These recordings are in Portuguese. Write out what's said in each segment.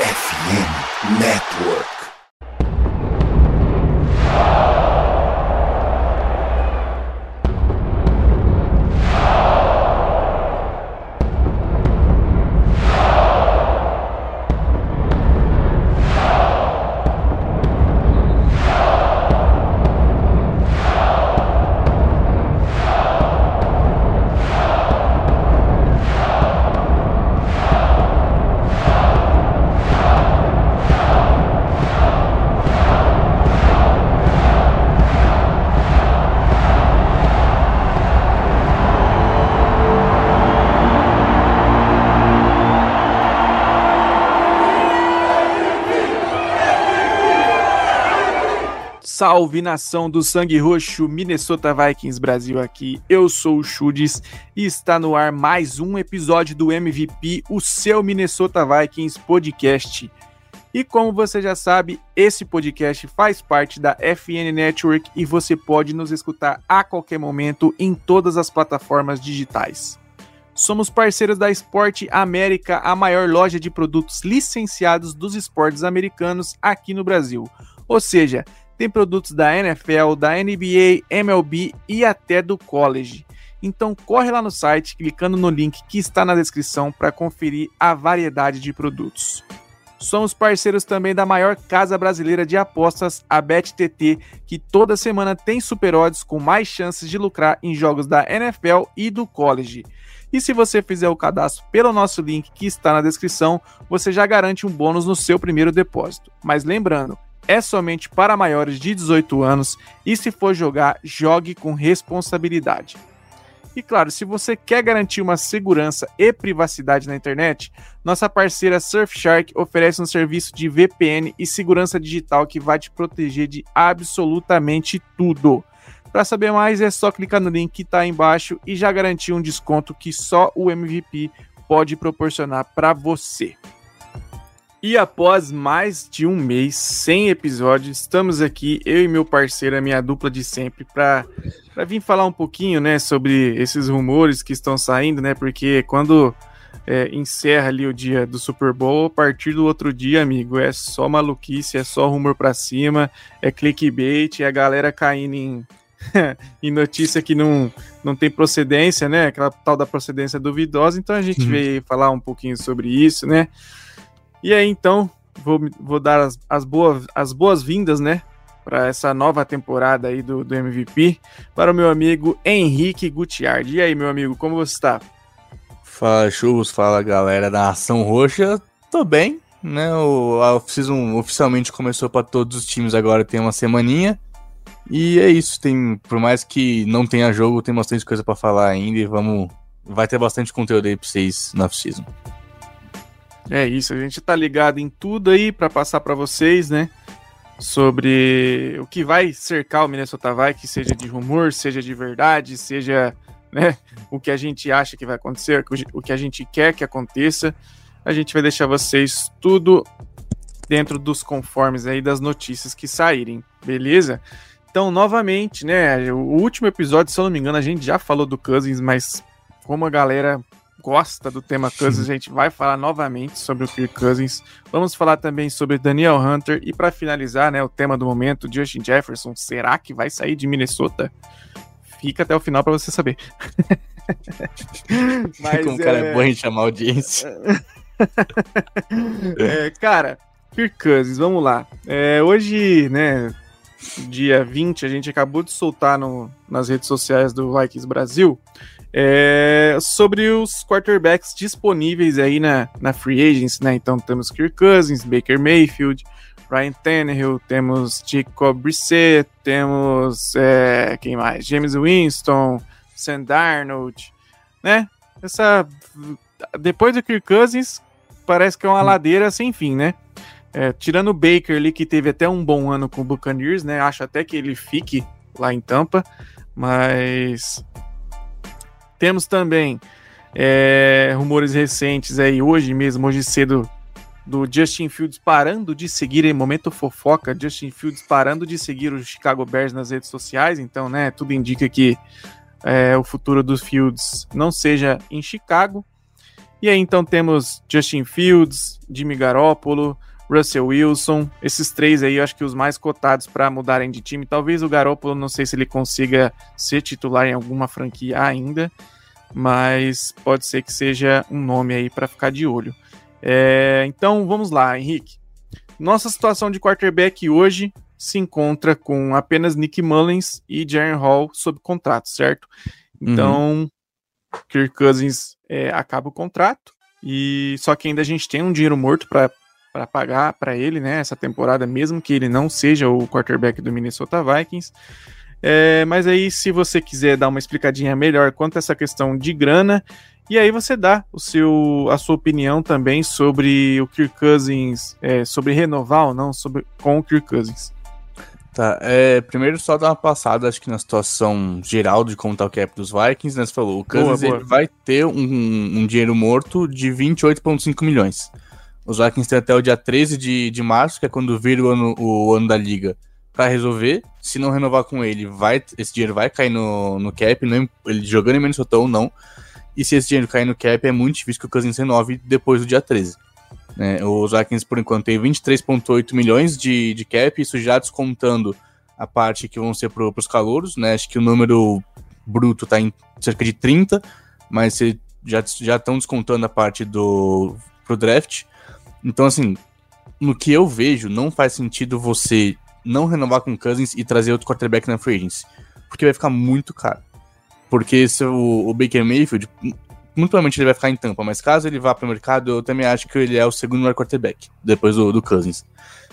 FM Network. Salve nação do sangue roxo, Minnesota Vikings Brasil aqui. Eu sou o Chudes e está no ar mais um episódio do MVP, o seu Minnesota Vikings podcast. E como você já sabe, esse podcast faz parte da FN Network e você pode nos escutar a qualquer momento em todas as plataformas digitais. Somos parceiros da Esporte América, a maior loja de produtos licenciados dos esportes americanos aqui no Brasil. Ou seja, tem produtos da NFL, da NBA, MLB e até do college. Então corre lá no site clicando no link que está na descrição para conferir a variedade de produtos. Somos parceiros também da maior casa brasileira de apostas, a BetTT, que toda semana tem super odds com mais chances de lucrar em jogos da NFL e do college. E se você fizer o cadastro pelo nosso link que está na descrição, você já garante um bônus no seu primeiro depósito. Mas lembrando, é somente para maiores de 18 anos e se for jogar, jogue com responsabilidade. E claro, se você quer garantir uma segurança e privacidade na internet, nossa parceira Surfshark oferece um serviço de VPN e segurança digital que vai te proteger de absolutamente tudo. Para saber mais, é só clicar no link que está aí embaixo e já garantir um desconto que só o MVP pode proporcionar para você. E após mais de um mês sem episódio, estamos aqui, eu e meu parceiro, a minha dupla de sempre, para vir falar um pouquinho, né, sobre esses rumores que estão saindo, né, porque quando é, encerra ali o dia do Super Bowl, a partir do outro dia, amigo, é só maluquice, é só rumor para cima, é clickbait, é a galera caindo em, em notícia que não, não tem procedência, né, aquela tal da procedência duvidosa, então a gente uhum. veio falar um pouquinho sobre isso, né, e aí, então, vou, vou dar as, as, boas, as boas-vindas, né? Para essa nova temporada aí do, do MVP, para o meu amigo Henrique Gutiardi. E aí, meu amigo, como você está? Fala, churros, fala galera da Ação Roxa. Tô bem, né? O a off-season oficialmente começou para todos os times agora, tem uma semaninha. E é isso, tem, por mais que não tenha jogo, tem bastante coisa para falar ainda e vamos vai ter bastante conteúdo aí para vocês na off-season. É isso, a gente tá ligado em tudo aí para passar para vocês, né? Sobre o que vai cercar o Minnesota Vikings, seja de rumor, seja de verdade, seja né, o que a gente acha que vai acontecer, o que a gente quer que aconteça. A gente vai deixar vocês tudo dentro dos conformes aí das notícias que saírem, beleza? Então, novamente, né? O último episódio, se eu não me engano, a gente já falou do Cousins, mas como a galera gosta do tema Cousins, a gente vai falar novamente sobre o Kirk Cousins. Vamos falar também sobre Daniel Hunter e para finalizar, né, o tema do momento, Justin Jefferson, será que vai sair de Minnesota? Fica até o final para você saber. Mas, Como o cara é, é bom em chamar audiência. é, cara, Kirk Cousins, vamos lá. É, hoje, né, dia 20, a gente acabou de soltar no, nas redes sociais do Vikings Brasil é, sobre os quarterbacks disponíveis aí na, na free agency, né? Então temos Kirk Cousins, Baker Mayfield, Ryan Tannehill, temos Jacob Brissett, temos é, quem mais? James Winston, Sam Darnold, né? Essa depois do Kirk Cousins parece que é uma hum. ladeira sem fim, né? É, tirando o Baker ali que teve até um bom ano com o Buccaneers, né? Acho até que ele fique lá em Tampa, mas temos também é, rumores recentes aí, hoje mesmo, hoje cedo, do Justin Fields parando de seguir em momento fofoca, Justin Fields parando de seguir o Chicago Bears nas redes sociais, então, né, tudo indica que é, o futuro dos Fields não seja em Chicago. E aí então temos Justin Fields, Jimmy Garoppolo, Russell Wilson, esses três aí eu acho que os mais cotados para mudarem de time. Talvez o Garoppolo, não sei se ele consiga ser titular em alguma franquia ainda, mas pode ser que seja um nome aí para ficar de olho. É, então vamos lá, Henrique. Nossa situação de quarterback hoje se encontra com apenas Nick Mullins e Jaren Hall sob contrato, certo? Então, uhum. Kirk Cousins é, acaba o contrato e só que ainda a gente tem um dinheiro morto para para pagar para ele, né, essa temporada, mesmo que ele não seja o quarterback do Minnesota Vikings. É, mas aí, se você quiser dar uma explicadinha melhor quanto a essa questão de grana, e aí você dá o seu, a sua opinião também sobre o Kirk Cousins, é, sobre renovar ou não sobre, com o Kirk Cousins. Tá, é, primeiro só dar uma passada, acho que na situação geral de como tá o cap dos Vikings, né? Você falou, o Cousins boa, boa. vai ter um, um dinheiro morto de 28,5 milhões. Os Vikings têm até o dia 13 de, de março, que é quando vira o ano, o ano da liga, para resolver. Se não renovar com ele, vai, esse dinheiro vai cair no, no cap, não, ele jogando em Minnesota ou não. E se esse dinheiro cair no cap, é muito difícil que o Cousins renove depois do dia 13. Né? Os Vikings, por enquanto, tem 23,8 milhões de, de cap, isso já descontando a parte que vão ser para os calouros, né? Acho que o número bruto está em cerca de 30, mas já estão descontando a parte do pro draft. Então, assim, no que eu vejo, não faz sentido você não renovar com Cousins e trazer outro quarterback na free agency, porque vai ficar muito caro. Porque se o, o Baker Mayfield, muito provavelmente ele vai ficar em tampa, mas caso ele vá para o mercado, eu também acho que ele é o segundo melhor quarterback, depois do, do Cousins.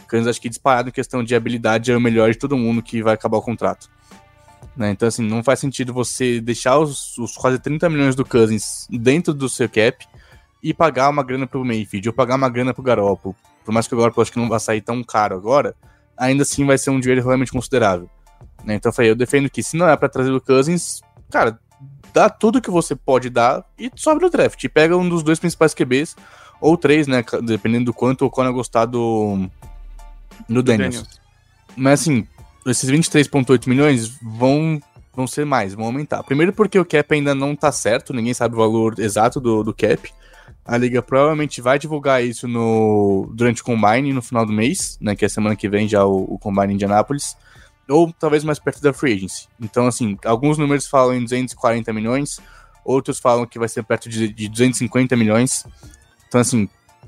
Cousins acho que disparado em questão de habilidade é o melhor de todo mundo que vai acabar o contrato. Né? Então, assim, não faz sentido você deixar os, os quase 30 milhões do Cousins dentro do seu cap e pagar uma grana pro Mayfield, ou pagar uma grana pro Garoppolo, por mais que o Garoppolo acho que não vai sair tão caro agora, ainda assim vai ser um dinheiro realmente considerável. Né? Então eu falei, eu defendo que se não é para trazer o Cousins, cara, dá tudo que você pode dar e sobe no draft. E pega um dos dois principais QBs, ou três, né? Dependendo do quanto o Conor gostar do, do Daniels. Daniels. Mas assim, esses 23,8 milhões vão, vão ser mais, vão aumentar. Primeiro porque o cap ainda não tá certo, ninguém sabe o valor exato do, do cap. A liga provavelmente vai divulgar isso no durante o Combine no final do mês, né? Que é semana que vem já o, o Combine em Indianapolis. Ou talvez mais perto da Free Agency. Então, assim, alguns números falam em 240 milhões, outros falam que vai ser perto de, de 250 milhões. Então, assim,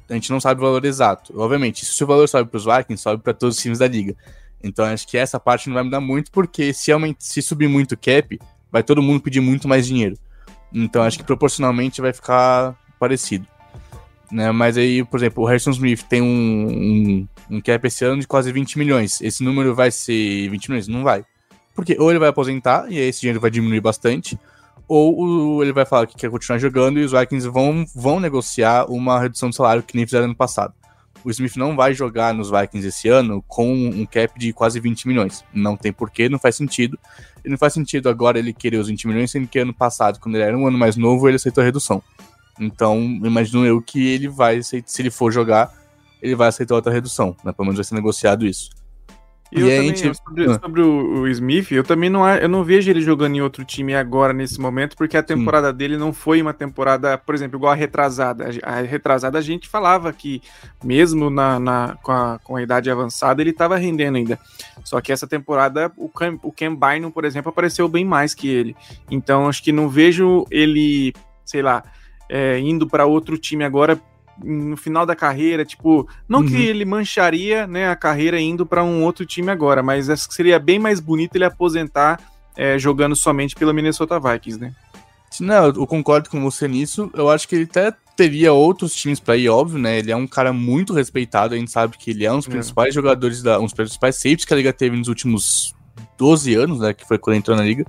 a gente não sabe o valor exato. Obviamente, se o valor sobe para os Vikings, sobe para todos os times da liga. Então, acho que essa parte não vai mudar muito, porque se, aumenta, se subir muito o cap, vai todo mundo pedir muito mais dinheiro. Então, acho que proporcionalmente vai ficar parecido. Né? Mas aí, por exemplo, o Harrison Smith tem um, um, um cap esse ano de quase 20 milhões. Esse número vai ser 20 milhões? Não vai. Porque ou ele vai aposentar e aí esse dinheiro vai diminuir bastante, ou ele vai falar que quer continuar jogando e os Vikings vão, vão negociar uma redução de salário que nem fizeram ano passado. O Smith não vai jogar nos Vikings esse ano com um cap de quase 20 milhões. Não tem porquê, não faz sentido. E não faz sentido agora ele querer os 20 milhões, sendo que ano passado, quando ele era um ano mais novo, ele aceitou a redução. Então, imagino eu que ele vai, se ele for jogar, ele vai aceitar outra redução, né? Pelo menos vai ser negociado isso. E, e eu também, gente... sobre, ah. sobre o, o, Smith, eu também não, eu não vejo ele jogando em outro time agora, nesse momento, porque a temporada Sim. dele não foi uma temporada, por exemplo, igual a retrasada. A retrasada a gente falava que, mesmo na, na com, a, com a idade avançada, ele estava rendendo ainda. Só que essa temporada, o Cam, o Cam Bynum, por exemplo, apareceu bem mais que ele. Então, acho que não vejo ele, sei lá, é, indo para outro time agora no final da carreira, tipo, não uhum. que ele mancharia, né, a carreira indo para um outro time agora, mas acho que seria bem mais bonito ele aposentar é, jogando somente pela Minnesota Vikings, né? Não, eu concordo com você nisso. Eu acho que ele até teria outros times para ir, óbvio, né? Ele é um cara muito respeitado, a gente sabe que ele é um dos é. principais jogadores da, um dos principais safeties que a liga teve nos últimos 12 anos, né, que foi quando entrou na liga.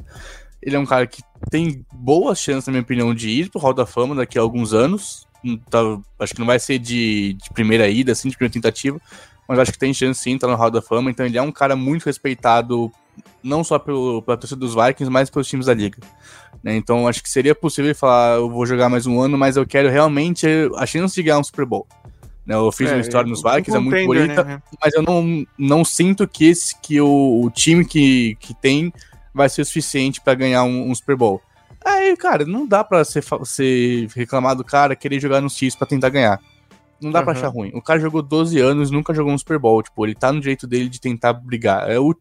Ele é um cara que tem boas chances, na minha opinião, de ir pro Hall da Fama daqui a alguns anos. Hum, tá, acho que não vai ser de, de, primeira ida, assim, de primeira tentativa, mas acho que tem chance sim, tá no Hall da Fama. Então ele é um cara muito respeitado, não só pelo, pela torcida dos Vikings, mas pelos times da liga. Né? Então acho que seria possível falar, eu vou jogar mais um ano, mas eu quero realmente a chance de ganhar um Super Bowl. Né? Eu fiz é, uma história nos Vikings, é muito bonita, né? mas eu não, não sinto que, esse, que o, o time que, que tem vai ser o suficiente para ganhar um, um, Super Bowl. Aí, cara, não dá pra ser, ser reclamar do cara querer jogar no X pra tentar ganhar. Não dá uhum. pra achar ruim. O cara jogou 12 anos, nunca jogou um Super Bowl. Tipo, ele tá no direito dele de tentar brigar. É o...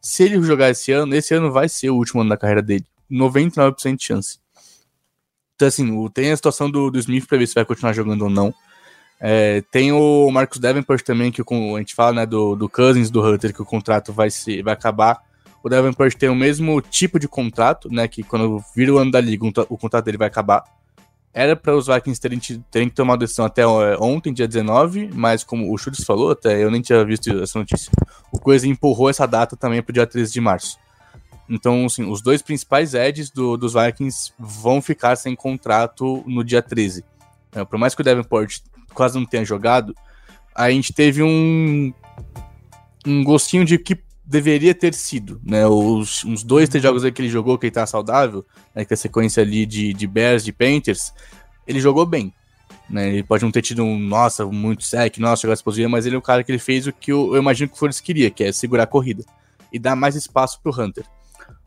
Se ele jogar esse ano, esse ano vai ser o último ano da carreira dele. 99% de chance. Então, assim, tem a situação do, do Smith pra ver se vai continuar jogando ou não. É, tem o Marcos Davenport também, que a gente fala né, do, do Cousins, do Hunter, que o contrato vai, se, vai acabar. O Davenport tem o mesmo tipo de contrato, né? Que quando vira o ano da liga, o contrato dele vai acabar. Era para os Vikings terem, terem que tomar decisão até é, ontem, dia 19, mas como o Schultz falou, até eu nem tinha visto essa notícia. O Coisa empurrou essa data também para o dia 13 de março. Então, assim, os dois principais edges do, dos Vikings vão ficar sem contrato no dia 13. É, por mais que o Davenport quase não tenha jogado, a gente teve um, um gostinho de que deveria ter sido, né? Os, uns dois, três jogos aí que ele jogou, que ele tá saudável, né? Que é a sequência ali de, de Bears, de Panthers, ele jogou bem. Né? Ele pode não ter tido um, nossa, muito sec, nossa, jogar explosiva, mas ele é o cara que ele fez o que eu, eu imagino que o Flores queria, que é segurar a corrida e dar mais espaço pro Hunter.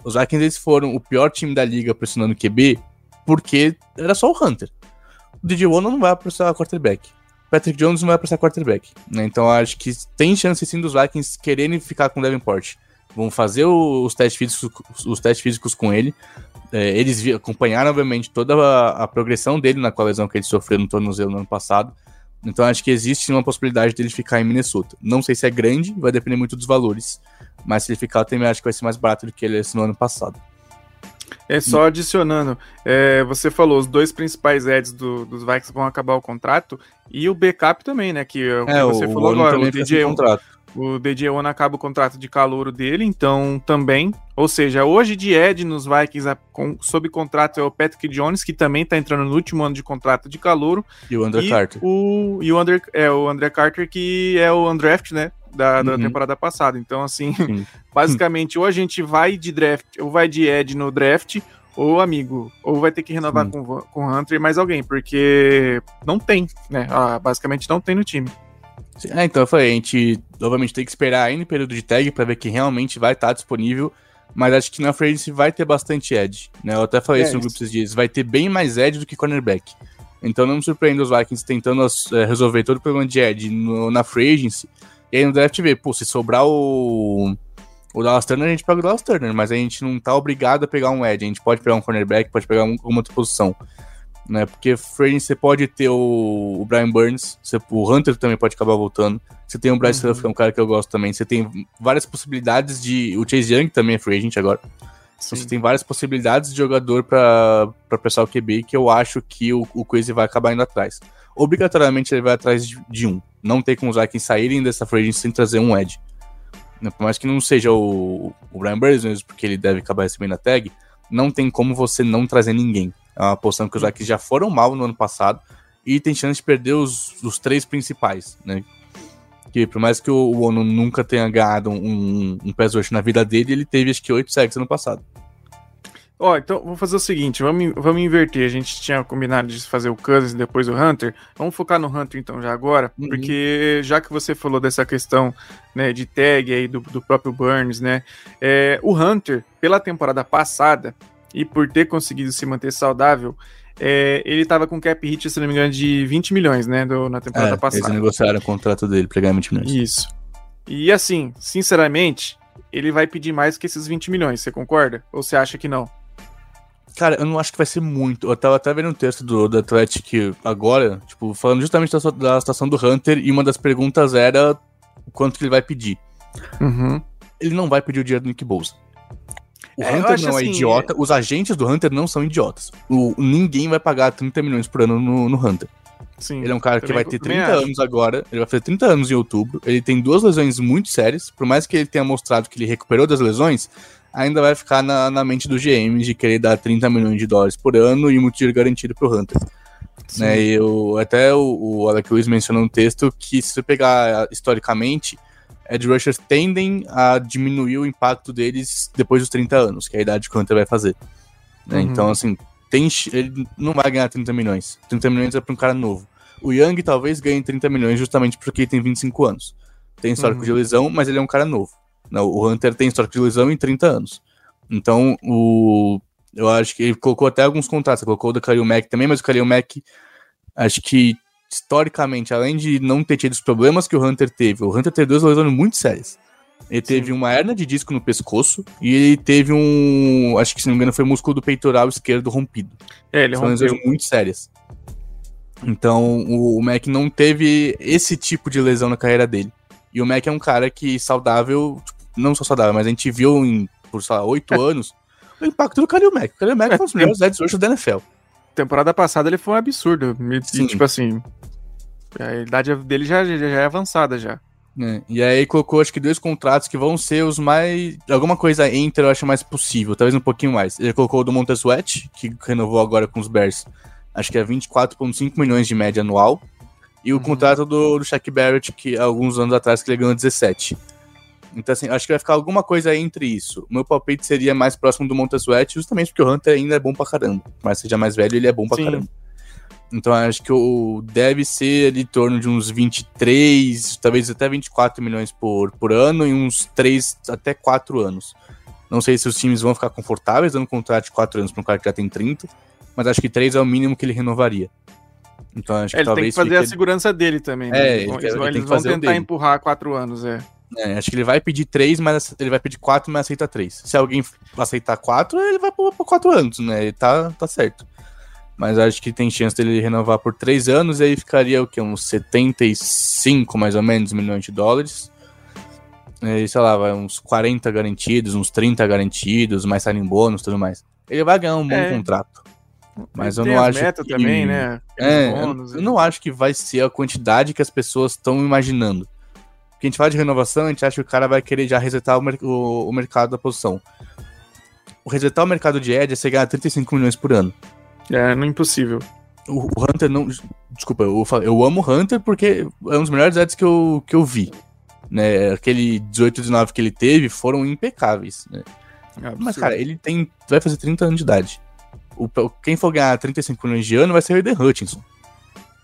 Os Vikings eles foram o pior time da liga pressionando o QB porque era só o Hunter. O DJ Wono não vai pressionar quarterback. Patrick Jones não vai pra ser quarterback. Né? Então acho que tem chance sim dos Vikings quererem ficar com o Davenport. Vão fazer os testes físicos, os testes físicos com ele. É, eles acompanharam, obviamente, toda a, a, progressão dele na lesão que ele sofreu no tornozelo no ano passado. Então acho que existe uma possibilidade dele ficar em Minnesota. Não sei se é grande, vai depender muito dos valores. Mas se ele ficar, eu também acho que vai ser mais barato do que ele no ano passado. É só adicionando, é, você falou, os dois principais ads do, dos Vikings vão acabar o contrato e o backup também, né? Que, é, é você o falou agora, o DJ, contrato. o DJ One acaba o contrato de calouro dele, então também. Ou seja, hoje de Ed nos Vikings a, com, sob contrato é o Patrick Jones, que também tá entrando no último ano de contrato de calouro. E o André Carter. O, e o, André, é, o André Carter, que é o undraft, né? Da, da uhum. temporada passada. Então, assim, basicamente, ou a gente vai de draft, ou vai de Ed no draft, ou amigo, ou vai ter que renovar com, com Hunter e mais alguém, porque não tem, né? Ah, basicamente não tem no time. É, então eu falei, a gente obviamente tem que esperar ainda o período de tag para ver que realmente vai estar tá disponível, mas acho que na frente vai ter bastante edge, né? Eu até falei é isso no grupo esses dias, vai ter bem mais edge do que cornerback. Então não me surpreende os Vikings tentando é, resolver todo o problema de edge no, na free agency, e aí no draft vê, pô, se sobrar o. O Dallas Turner, a gente pega o Dallas Turner, mas a gente não tá obrigado a pegar um edge. A gente pode pegar um cornerback, pode pegar um, uma outra posição. Né? Porque free você pode ter o, o Brian Burns, você, o Hunter também pode acabar voltando. Você tem o Bryce uhum. Huff, que é um cara que eu gosto também. Você tem várias possibilidades de. O Chase Young também é free agent agora. Você tem várias possibilidades de jogador para o QB que eu acho que o, o Crazy vai acabar indo atrás obrigatoriamente ele vai atrás de, de um. Não tem como usar quem saírem dessa free sem trazer um Ed. Né, por mais que não seja o, o Brian Burns mesmo, porque ele deve acabar recebendo a tag, não tem como você não trazer ninguém. É uma posição que os Vikings já foram mal no ano passado e tem chance de perder os, os três principais, né? Que por mais que o, o Ono nunca tenha ganhado um, um, um pass rush na vida dele, ele teve acho que oito sacks no passado. Ó, então vamos fazer o seguinte, vamos, vamos inverter. A gente tinha combinado de fazer o Cousins e depois o Hunter. Vamos focar no Hunter então já agora, uhum. porque já que você falou dessa questão né, de tag aí do, do próprio Burns, né? É, o Hunter, pela temporada passada, e por ter conseguido se manter saudável, é, ele tava com cap hit, se não me engano, de 20 milhões, né? Do, na temporada é, passada. Eles negociaram o contrato dele pra ganhar 20 milhões. Isso. E assim, sinceramente, ele vai pedir mais que esses 20 milhões, você concorda? Ou você acha que não? Cara, eu não acho que vai ser muito. Eu tava até vendo um texto do, do Athletic agora, tipo, falando justamente da, da situação do Hunter, e uma das perguntas era o quanto que ele vai pedir. Uhum. Ele não vai pedir o dinheiro do Nick Bolsa. O é, Hunter não é assim, é idiota, os agentes do Hunter não são idiotas. O, ninguém vai pagar 30 milhões por ano no, no Hunter. Sim, ele é um cara que vai ter 30 anos agora, ele vai fazer 30 anos em outubro, ele tem duas lesões muito sérias, por mais que ele tenha mostrado que ele recuperou das lesões, ainda vai ficar na, na mente do GM de querer dar 30 milhões de dólares por ano e muito dinheiro garantido pro Hunter. Né, e eu, até o, o Alec Willis mencionou no texto que se você pegar historicamente, Ed Rushers tendem a diminuir o impacto deles depois dos 30 anos, que é a idade que o Hunter vai fazer. Né? Uhum. Então, assim, tem, ele não vai ganhar 30 milhões. 30 milhões é para um cara novo. O Young talvez ganhe 30 milhões justamente porque ele tem 25 anos. Tem histórico uhum. de lesão, mas ele é um cara novo. O Hunter tem histórico de lesão em 30 anos. Então, o Eu acho que ele colocou até alguns contratos, colocou o do Kalil Mack também, mas o Kalil Mack, acho que historicamente, além de não ter tido os problemas que o Hunter teve, o Hunter teve duas lesões muito sérias. Ele teve Sim. uma hernia de disco no pescoço e ele teve um. Acho que se não me engano foi músculo do peitoral esquerdo rompido. É, ele São rompeu. lesões muito sérias. Então o, o Mac não teve esse tipo de lesão na carreira dele. E o Mac é um cara que saudável, não só saudável, mas a gente viu em, por, sei lá, oito é. anos o impacto do Kalil Mack. O Kalil Mack é, um dos melhores edges hoje da NFL. Temporada passada ele foi um absurdo. E, tipo assim, a idade dele já, já, já é avançada já. É, e aí colocou acho que dois contratos que vão ser os mais. Alguma coisa entre eu acho mais possível, talvez um pouquinho mais. Ele colocou o do Montessuet, que renovou agora com os Bears. Acho que é 24,5 milhões de média anual. E o uhum. contrato do, do Shaq Barrett, que alguns anos atrás que ele ganhou 17. Então, assim, acho que vai ficar alguma coisa entre isso. O meu palpite seria mais próximo do Montessuet, justamente porque o Hunter ainda é bom pra caramba. Mas seja mais velho, ele é bom pra Sim. caramba. Então acho que o deve ser ali em torno de uns 23, talvez até 24 milhões por, por ano em uns 3 até 4 anos. Não sei se os times vão ficar confortáveis dando um contrato de 4 anos para um cara que já tem 30, mas acho que 3 é o mínimo que ele renovaria. Então acho que é, ele talvez. Tem que fazer a segurança dele também. Né? É, eles, ele, eles, vão tentar empurrar 4 anos, é. É, acho que ele vai pedir 3, mas ele vai pedir 4, mas aceita 3. Se alguém aceitar 4, ele vai por 4 anos, né? Ele tá, tá certo mas acho que tem chance dele renovar por três anos, e aí ficaria o que? Uns 75 mais ou menos milhões de dólares. E, sei lá, vai uns 40 garantidos, uns 30 garantidos, mais signing bônus tudo mais. Ele vai ganhar um bom é. contrato. Mas eu não acho que... também, né? É, bônus, eu, eu não acho que vai ser a quantidade que as pessoas estão imaginando. Porque a gente fala de renovação, a gente acha que o cara vai querer já resetar o, mer o, o mercado da posição. O resetar o mercado de Ed é você ganhar 35 milhões por ano. É, não é impossível. O, o Hunter não. Desculpa, eu, eu amo o Hunter porque é um dos melhores ads que eu, que eu vi. Né? Aquele 18 19 que ele teve foram impecáveis. Né? É Mas, cara, ele tem. Vai fazer 30 anos de idade. O, quem for ganhar 35 milhões de ano vai ser o Eden Hutchinson.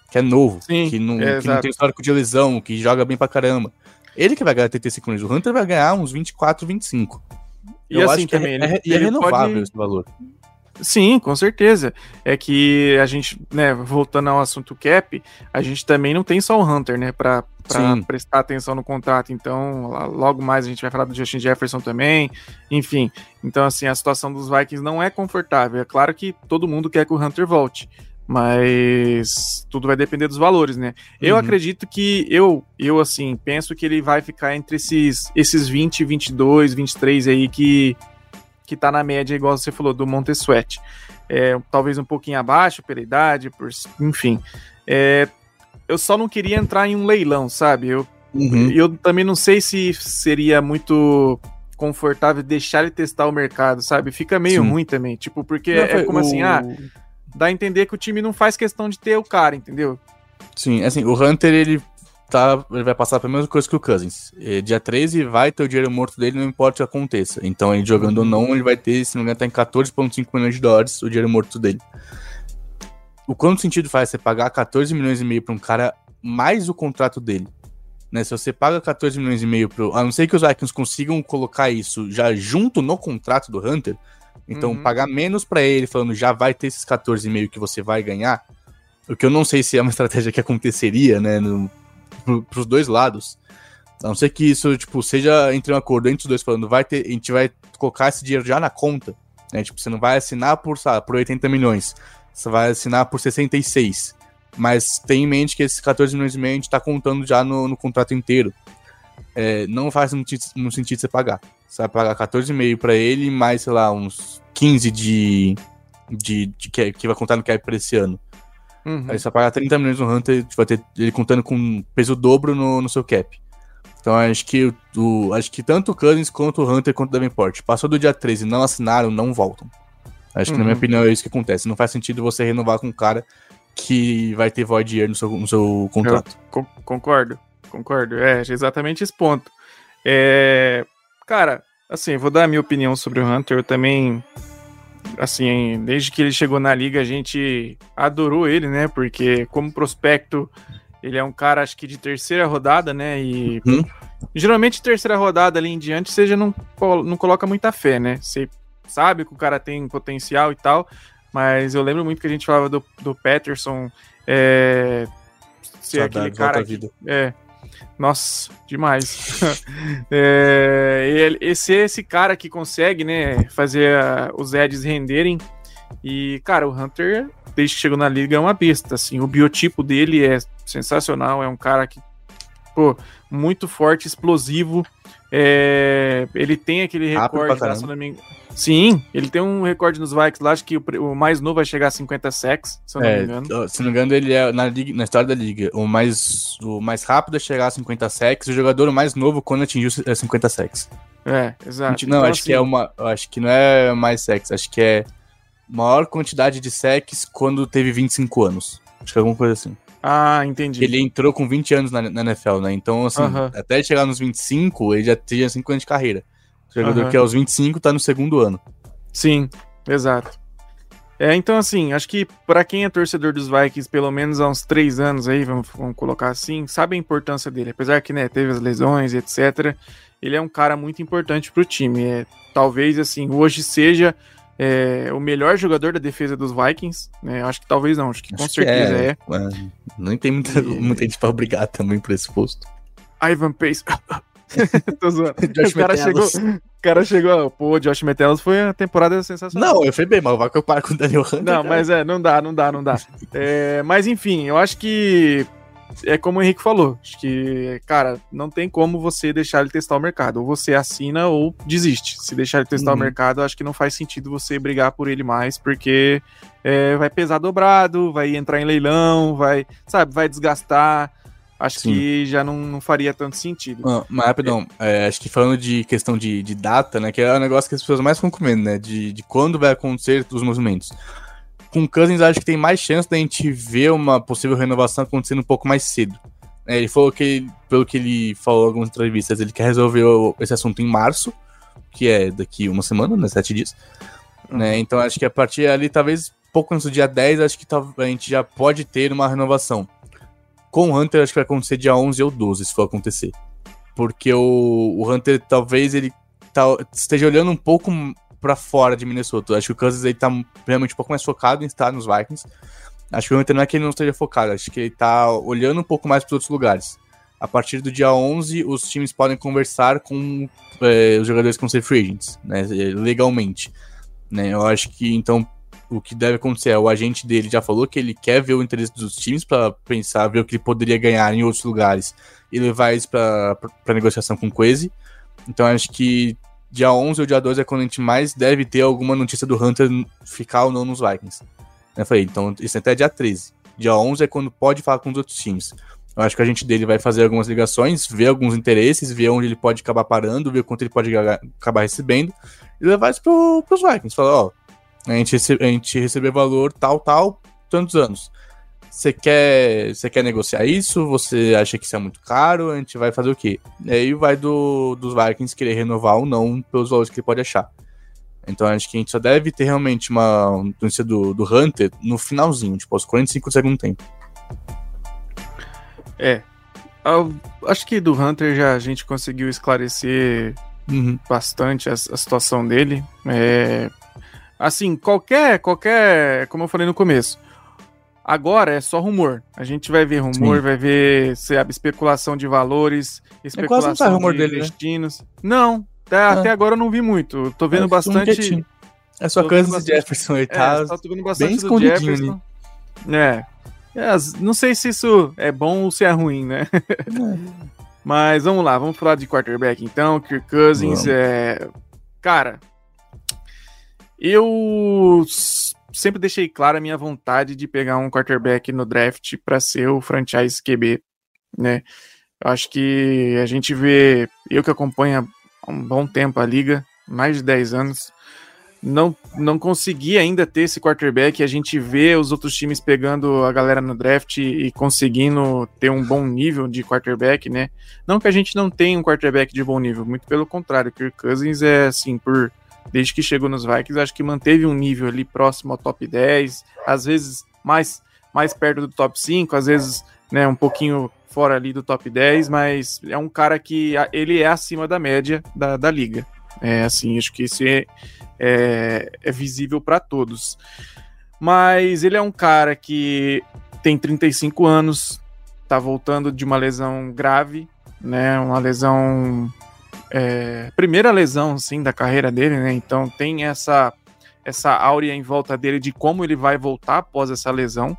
Que é novo, Sim, que, não, é, que não tem histórico de lesão, que joga bem pra caramba. Ele que vai ganhar 35 milhões. O Hunter vai ganhar uns 24, 25. E eu assim também, é, é, é, é renovável pode... esse valor. Sim, com certeza. É que a gente, né, voltando ao assunto cap, a gente também não tem só o Hunter, né, pra prestar atenção no contrato. Então, logo mais a gente vai falar do Justin Jefferson também. Enfim, então, assim, a situação dos Vikings não é confortável. É claro que todo mundo quer que o Hunter volte, mas tudo vai depender dos valores, né? Eu uhum. acredito que eu, eu assim, penso que ele vai ficar entre esses, esses 20, 22, 23 aí que que tá na média, igual você falou, do Montesuete. É, talvez um pouquinho abaixo pela idade, por, enfim. É, eu só não queria entrar em um leilão, sabe? Eu, uhum. eu também não sei se seria muito confortável deixar ele testar o mercado, sabe? Fica meio Sim. ruim também, tipo, porque não, é como o... assim, ah, dá a entender que o time não faz questão de ter o cara, entendeu? Sim, assim, o Hunter, ele tá, ele vai passar pela mesma coisa que o Cousins. E, dia 13 vai ter o dinheiro morto dele, não importa o que aconteça. Então, ele jogando ou não, ele vai ter, se não me engano, tá em 14,5 milhões de dólares o dinheiro morto dele. O quanto sentido faz você pagar 14 milhões e meio pra um cara mais o contrato dele? Né, se você paga 14 milhões e meio pro. A não ser que os Vikings consigam colocar isso já junto no contrato do Hunter. Então, uhum. pagar menos para ele, falando já vai ter esses 14,5 que você vai ganhar. O que eu não sei se é uma estratégia que aconteceria, né? No, pros dois lados. A não ser que isso, tipo, seja entre um acordo entre os dois falando, vai ter, a gente vai colocar esse dinheiro já na conta. Né? Tipo, você não vai assinar por, sabe, por 80 milhões. Você vai assinar por 66. Mas tem em mente que esses 14 milhões e meio a gente tá contando já no, no contrato inteiro. É, não faz no, no sentido você pagar. Você vai pagar 14,5 para ele, mais, sei lá, uns 15 de, de, de que, que vai contar no cap para esse ano. Uhum. Aí você vai pagar 30 milhões no Hunter, vai ter ele contando com peso dobro no, no seu cap. Então acho que o, acho que tanto o Cousins quanto o Hunter quanto o Davenport passou do dia 13 e não assinaram, não voltam. Acho uhum. que na minha uhum. opinião é isso que acontece. Não faz sentido você renovar com um cara que vai ter void year no seu, no seu contrato. Eu concordo, concordo. É exatamente esse ponto. É, cara, assim, vou dar a minha opinião sobre o Hunter. Eu também assim, desde que ele chegou na liga, a gente adorou ele, né? Porque como prospecto, ele é um cara, acho que de terceira rodada, né? E uhum. geralmente terceira rodada ali em diante, você já não, não coloca muita fé, né? Você sabe que o cara tem potencial e tal, mas eu lembro muito que a gente falava do, do Patterson é, ser aquele cara. Que, é, nossa, demais. é, esse esse cara que consegue, né, fazer a, os Eds renderem. E, cara, o Hunter, desde que chegou na liga, é uma besta. Assim, o biotipo dele é sensacional. É um cara que, pô, muito forte, explosivo. É, ele tem aquele recorde, lá, se não me engano. Sim, ele tem um recorde nos Vikings lá, acho que o, o mais novo vai chegar a 50 sacks, se eu não é, me engano. Se não me engano, ele é na, liga, na história da liga. O mais, o mais rápido é chegar a 50 sacks, o jogador mais novo quando atingiu 50 sacks. É, exato. Não, então, acho assim, que é uma. Acho que não é mais sacks, acho que é maior quantidade de sacks quando teve 25 anos. Acho que é alguma coisa assim. Ah, entendi. Ele entrou com 20 anos na, na NFL, né? Então, assim, até ele chegar nos 25, ele já tinha 5 anos de carreira. O jogador que é aos 25 tá no segundo ano. Sim, exato. É, então, assim, acho que para quem é torcedor dos Vikings, pelo menos há uns três anos aí, vamos, vamos, colocar assim, sabe a importância dele. Apesar que, né, teve as lesões etc., ele é um cara muito importante pro time. É, talvez, assim, hoje seja é, o melhor jogador da defesa dos Vikings. Né? Acho que talvez não, acho que acho com certeza é. é. Não tem muita, muita gente pra brigar também por esse posto. Ivan Pace. Tô zoando. Josh o cara chegou. O cara chegou. Pô, Josh Metelos foi a temporada sensacional. Não, eu fui bem, mas vai que eu paro com o Daniel Hunter. Não, cara. mas é, não dá, não dá, não dá. é, mas enfim, eu acho que. É como o Henrique falou. Acho que, cara, não tem como você deixar ele testar o mercado. Ou você assina ou desiste. Se deixar ele testar uhum. o mercado, acho que não faz sentido você brigar por ele mais, porque é, vai pesar dobrado, vai entrar em leilão, vai, sabe, vai desgastar acho Sim. que já não, não, faria tanto sentido. Ah, mas rapidão, é, acho que falando de questão de, de, data, né, que é o negócio que as pessoas mais ficam comendo, né, de, de quando vai acontecer os movimentos. Com Cousins, acho que tem mais chance da gente ver uma possível renovação acontecendo um pouco mais cedo. É, ele falou que, pelo que ele falou em algumas entrevistas, ele quer resolver esse assunto em março, que é daqui uma semana, né, sete dias. Né, uhum. Né, então acho que a partir ali, talvez pouco antes do dia 10, acho que a gente já pode ter uma renovação. Com o Hunter, acho que vai acontecer dia 11 ou 12, se for acontecer. Porque o, o Hunter, talvez ele tá, esteja olhando um pouco para fora de Minnesota. Acho que o Kansas ele tá realmente um pouco mais focado em estar nos Vikings. Acho que o Hunter não é que ele não esteja focado, acho que ele tá olhando um pouco mais para outros lugares. A partir do dia 11, os times podem conversar com é, os jogadores vão ser free agents, né, legalmente. Né? Eu acho que, então, o que deve acontecer é o agente dele já falou que ele quer ver o interesse dos times para pensar, ver o que ele poderia ganhar em outros lugares e levar isso para negociação com o Quase. Então acho que dia 11 ou dia 12 é quando a gente mais deve ter alguma notícia do Hunter ficar ou não nos Vikings. Eu falei, então isso é até dia 13. Dia 11 é quando pode falar com os outros times. Eu acho que a gente dele vai fazer algumas ligações, ver alguns interesses, ver onde ele pode acabar parando, ver quanto ele pode acabar recebendo e levar isso para os Vikings. Falar, ó, a gente, recebe, a gente receber valor tal, tal, tantos anos. Você quer, você quer negociar isso? Você acha que isso é muito caro? A gente vai fazer o quê? E aí vai do, dos Vikings querer renovar ou não pelos valores que ele pode achar. Então acho que a gente só deve ter realmente uma notícia do, do Hunter no finalzinho, tipo, aos 45 do segundo tempo. É. acho que do Hunter já a gente conseguiu esclarecer uhum. bastante a, a, situação dele. É, Assim, qualquer, qualquer, como eu falei no começo, agora é só rumor. A gente vai ver rumor, Sim. vai ver sabe, especulação de valores, especulação é rumor de dele, né? destinos. Né? Não, até, é. até, agora eu não vi muito. Tô vendo é, bastante. É só Kansas e Jefferson e tal. É, tô vendo bastante do Jefferson. É. é. Não sei se isso é bom ou se é ruim, né? É. Mas vamos lá, vamos falar de quarterback então. Kirk Cousins é. Cara, eu sempre deixei clara a minha vontade de pegar um quarterback no draft para ser o franchise QB, né? Eu acho que a gente vê, eu que acompanho há um bom tempo a liga, mais de 10 anos, não, não consegui ainda ter esse quarterback. A gente vê os outros times pegando a galera no draft e conseguindo ter um bom nível de quarterback, né? Não que a gente não tenha um quarterback de bom nível, muito pelo contrário. Kirk Cousins é assim, por desde que chegou nos Vikings, acho que manteve um nível ali próximo ao top 10, às vezes mais, mais perto do top 5, às vezes né, um pouquinho fora ali do top 10, mas é um cara que ele é acima da média da, da liga. É assim, acho que isso é, é, é visível para todos. Mas ele é um cara que tem 35 anos, tá voltando de uma lesão grave, né? Uma lesão. É, primeira lesão, sim, da carreira dele, né? Então tem essa, essa áurea em volta dele de como ele vai voltar após essa lesão.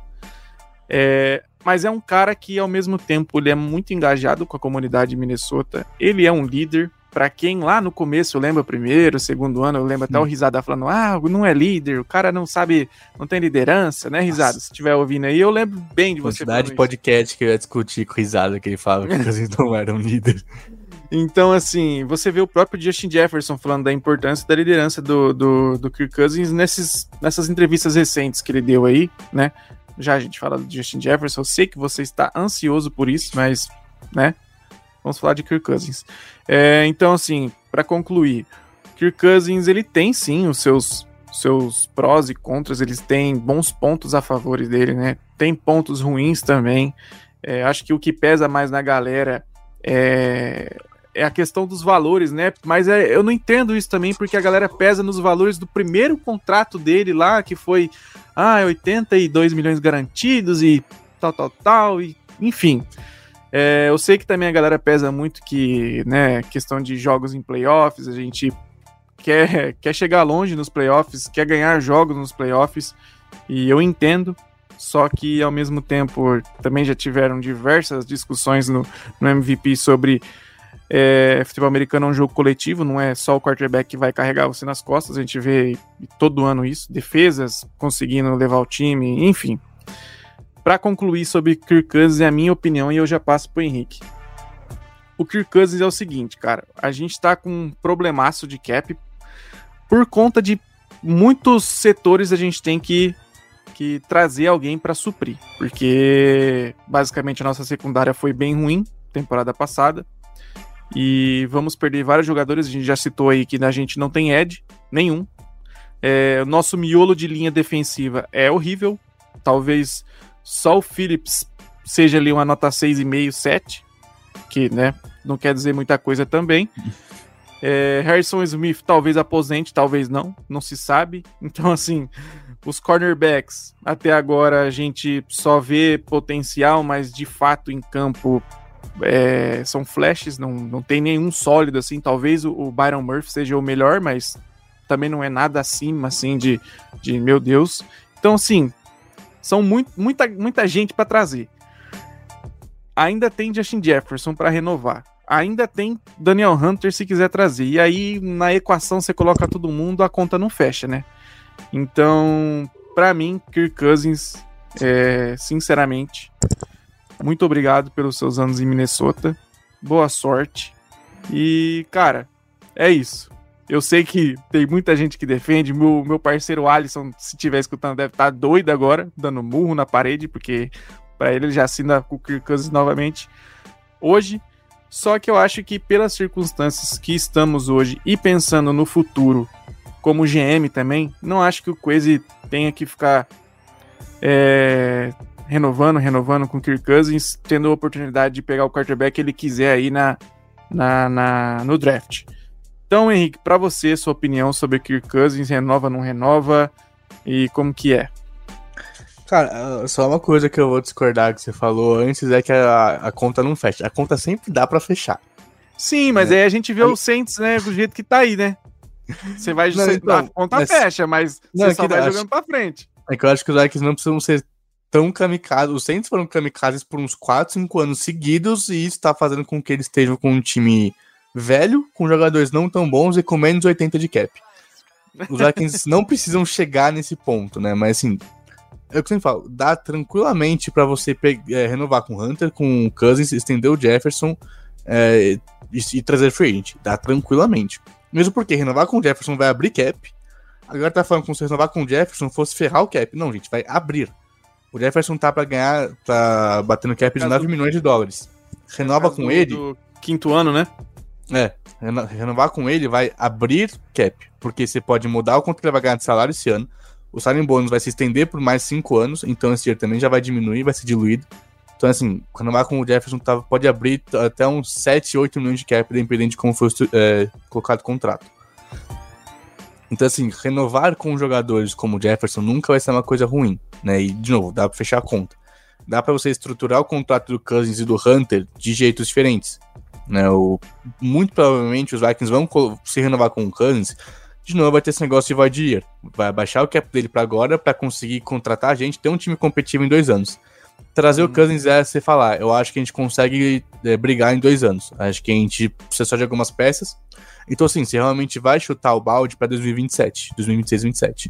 É, mas é um cara que, ao mesmo tempo, ele é muito engajado com a comunidade de Minnesota. Ele é um líder, para quem lá no começo lembra primeiro, segundo ano, eu lembro até o Risada falando: ah, não é líder, o cara não sabe, não tem liderança, né, Risada? Nossa. Se estiver ouvindo aí, eu lembro bem de você. Quantidade de podcast que eu ia discutir com Risada que ele fala que eles não eram líderes. Então, assim, você vê o próprio Justin Jefferson falando da importância da liderança do, do, do Kirk Cousins nesses, nessas entrevistas recentes que ele deu aí, né? Já a gente fala do Justin Jefferson, eu sei que você está ansioso por isso, mas, né? Vamos falar de Kirk Cousins. É, então, assim, para concluir, Kirk Cousins ele tem sim os seus seus prós e contras, eles têm bons pontos a favor dele, né? Tem pontos ruins também. É, acho que o que pesa mais na galera é, é a questão dos valores, né? Mas é, eu não entendo isso também, porque a galera pesa nos valores do primeiro contrato dele lá, que foi ah, 82 milhões garantidos e tal, tal, tal, e enfim. É, eu sei que também a galera pesa muito que, né, questão de jogos em playoffs, a gente quer, quer chegar longe nos playoffs, quer ganhar jogos nos playoffs, e eu entendo, só que ao mesmo tempo também já tiveram diversas discussões no, no MVP sobre é, futebol americano é um jogo coletivo, não é só o quarterback que vai carregar você nas costas, a gente vê todo ano isso, defesas conseguindo levar o time, enfim, para concluir sobre Kirk Cousins, é a minha opinião e eu já passo pro Henrique. O Kirk Cousins é o seguinte, cara, a gente tá com um problemaço de cap por conta de muitos setores a gente tem que, que trazer alguém para suprir, porque basicamente a nossa secundária foi bem ruim temporada passada e vamos perder vários jogadores. A gente já citou aí que a gente não tem edge nenhum. É, nosso miolo de linha defensiva é horrível. Talvez só o Phillips seja ali uma nota 6,5, 7, que, né, não quer dizer muita coisa também. É, Harrison Smith talvez aposente, talvez não, não se sabe. Então, assim, os cornerbacks, até agora a gente só vê potencial, mas de fato em campo é, são flashes, não, não tem nenhum sólido assim. Talvez o, Byron Murphy seja o melhor, mas também não é nada acima assim de, de meu Deus. Então, assim, são muito, muita, muita gente para trazer. Ainda tem Justin Jefferson para renovar. Ainda tem Daniel Hunter se quiser trazer. E aí, na equação, você coloca todo mundo, a conta não fecha, né? Então, para mim, Kirk Cousins, é, sinceramente, muito obrigado pelos seus anos em Minnesota. Boa sorte. E, cara, é isso. Eu sei que tem muita gente que defende. Meu, meu parceiro Alisson, se estiver escutando, deve estar tá doido agora, dando murro na parede, porque para ele ele já assina com o Kirk Cousins novamente hoje. Só que eu acho que pelas circunstâncias que estamos hoje e pensando no futuro, como GM também, não acho que o Quase tenha que ficar é, renovando, renovando com o Kirk Cousins, tendo a oportunidade de pegar o quarterback que ele quiser aí na, na, na no draft. Então, Henrique, para você, sua opinião sobre Kirk Cousins, renova, não renova e como que é? Cara, ah, só uma coisa que eu vou discordar que você falou antes é que a, a conta não fecha. A conta sempre dá para fechar. Sim, mas é. aí a gente vê aí... o Saints, né, do jeito que tá aí, né? Você vai não, então, a conta mas... fecha, mas não, você é só vai jogando para frente. É que eu acho que os Vikings não precisam ser tão kamikazes. Os Saints foram kamikazes por uns 4, 5 anos seguidos e isso tá fazendo com que eles estejam com um time velho, com jogadores não tão bons e com menos 80 de cap. Os Vikings não precisam chegar nesse ponto, né? Mas assim, é o que eu sempre falo, dá tranquilamente para você é, renovar com o Hunter, com o Cousins, estender o Jefferson é, e, e, trazer free agent. Dá tranquilamente. Mesmo porque renovar com o Jefferson vai abrir cap. Agora tá falando que se renovar com o Jefferson fosse ferrar o cap. Não, gente, vai abrir. O Jefferson tá para ganhar, tá batendo cap de 9 milhões de dólares. Renova com ele. Quinto ano, né? É, renovar com ele vai abrir cap, porque você pode mudar o quanto ele vai ganhar de salário esse ano. O salário bônus vai se estender por mais 5 anos, então esse dinheiro também já vai diminuir, vai ser diluído. Então, assim, renovar com o Jefferson tá, pode abrir até uns 7, 8 milhões de cap, dependendo de como for é, colocado o contrato. Então, assim, renovar com jogadores como Jefferson nunca vai ser uma coisa ruim, né? E, de novo, dá pra fechar a conta. Dá para você estruturar o contrato do Cousins e do Hunter de jeitos diferentes. Né? O, muito provavelmente os Vikings vão se renovar com o Cousins. De novo, vai ter esse negócio de void year. Vai baixar o cap dele para agora para conseguir contratar a gente, ter um time competitivo em dois anos. Trazer hum. o uhum. Cousins é você falar, eu acho que a gente consegue é, brigar em dois anos. Acho que a gente precisa só de algumas peças. Então, assim, você realmente vai chutar o balde para 2027, 2026, 2027.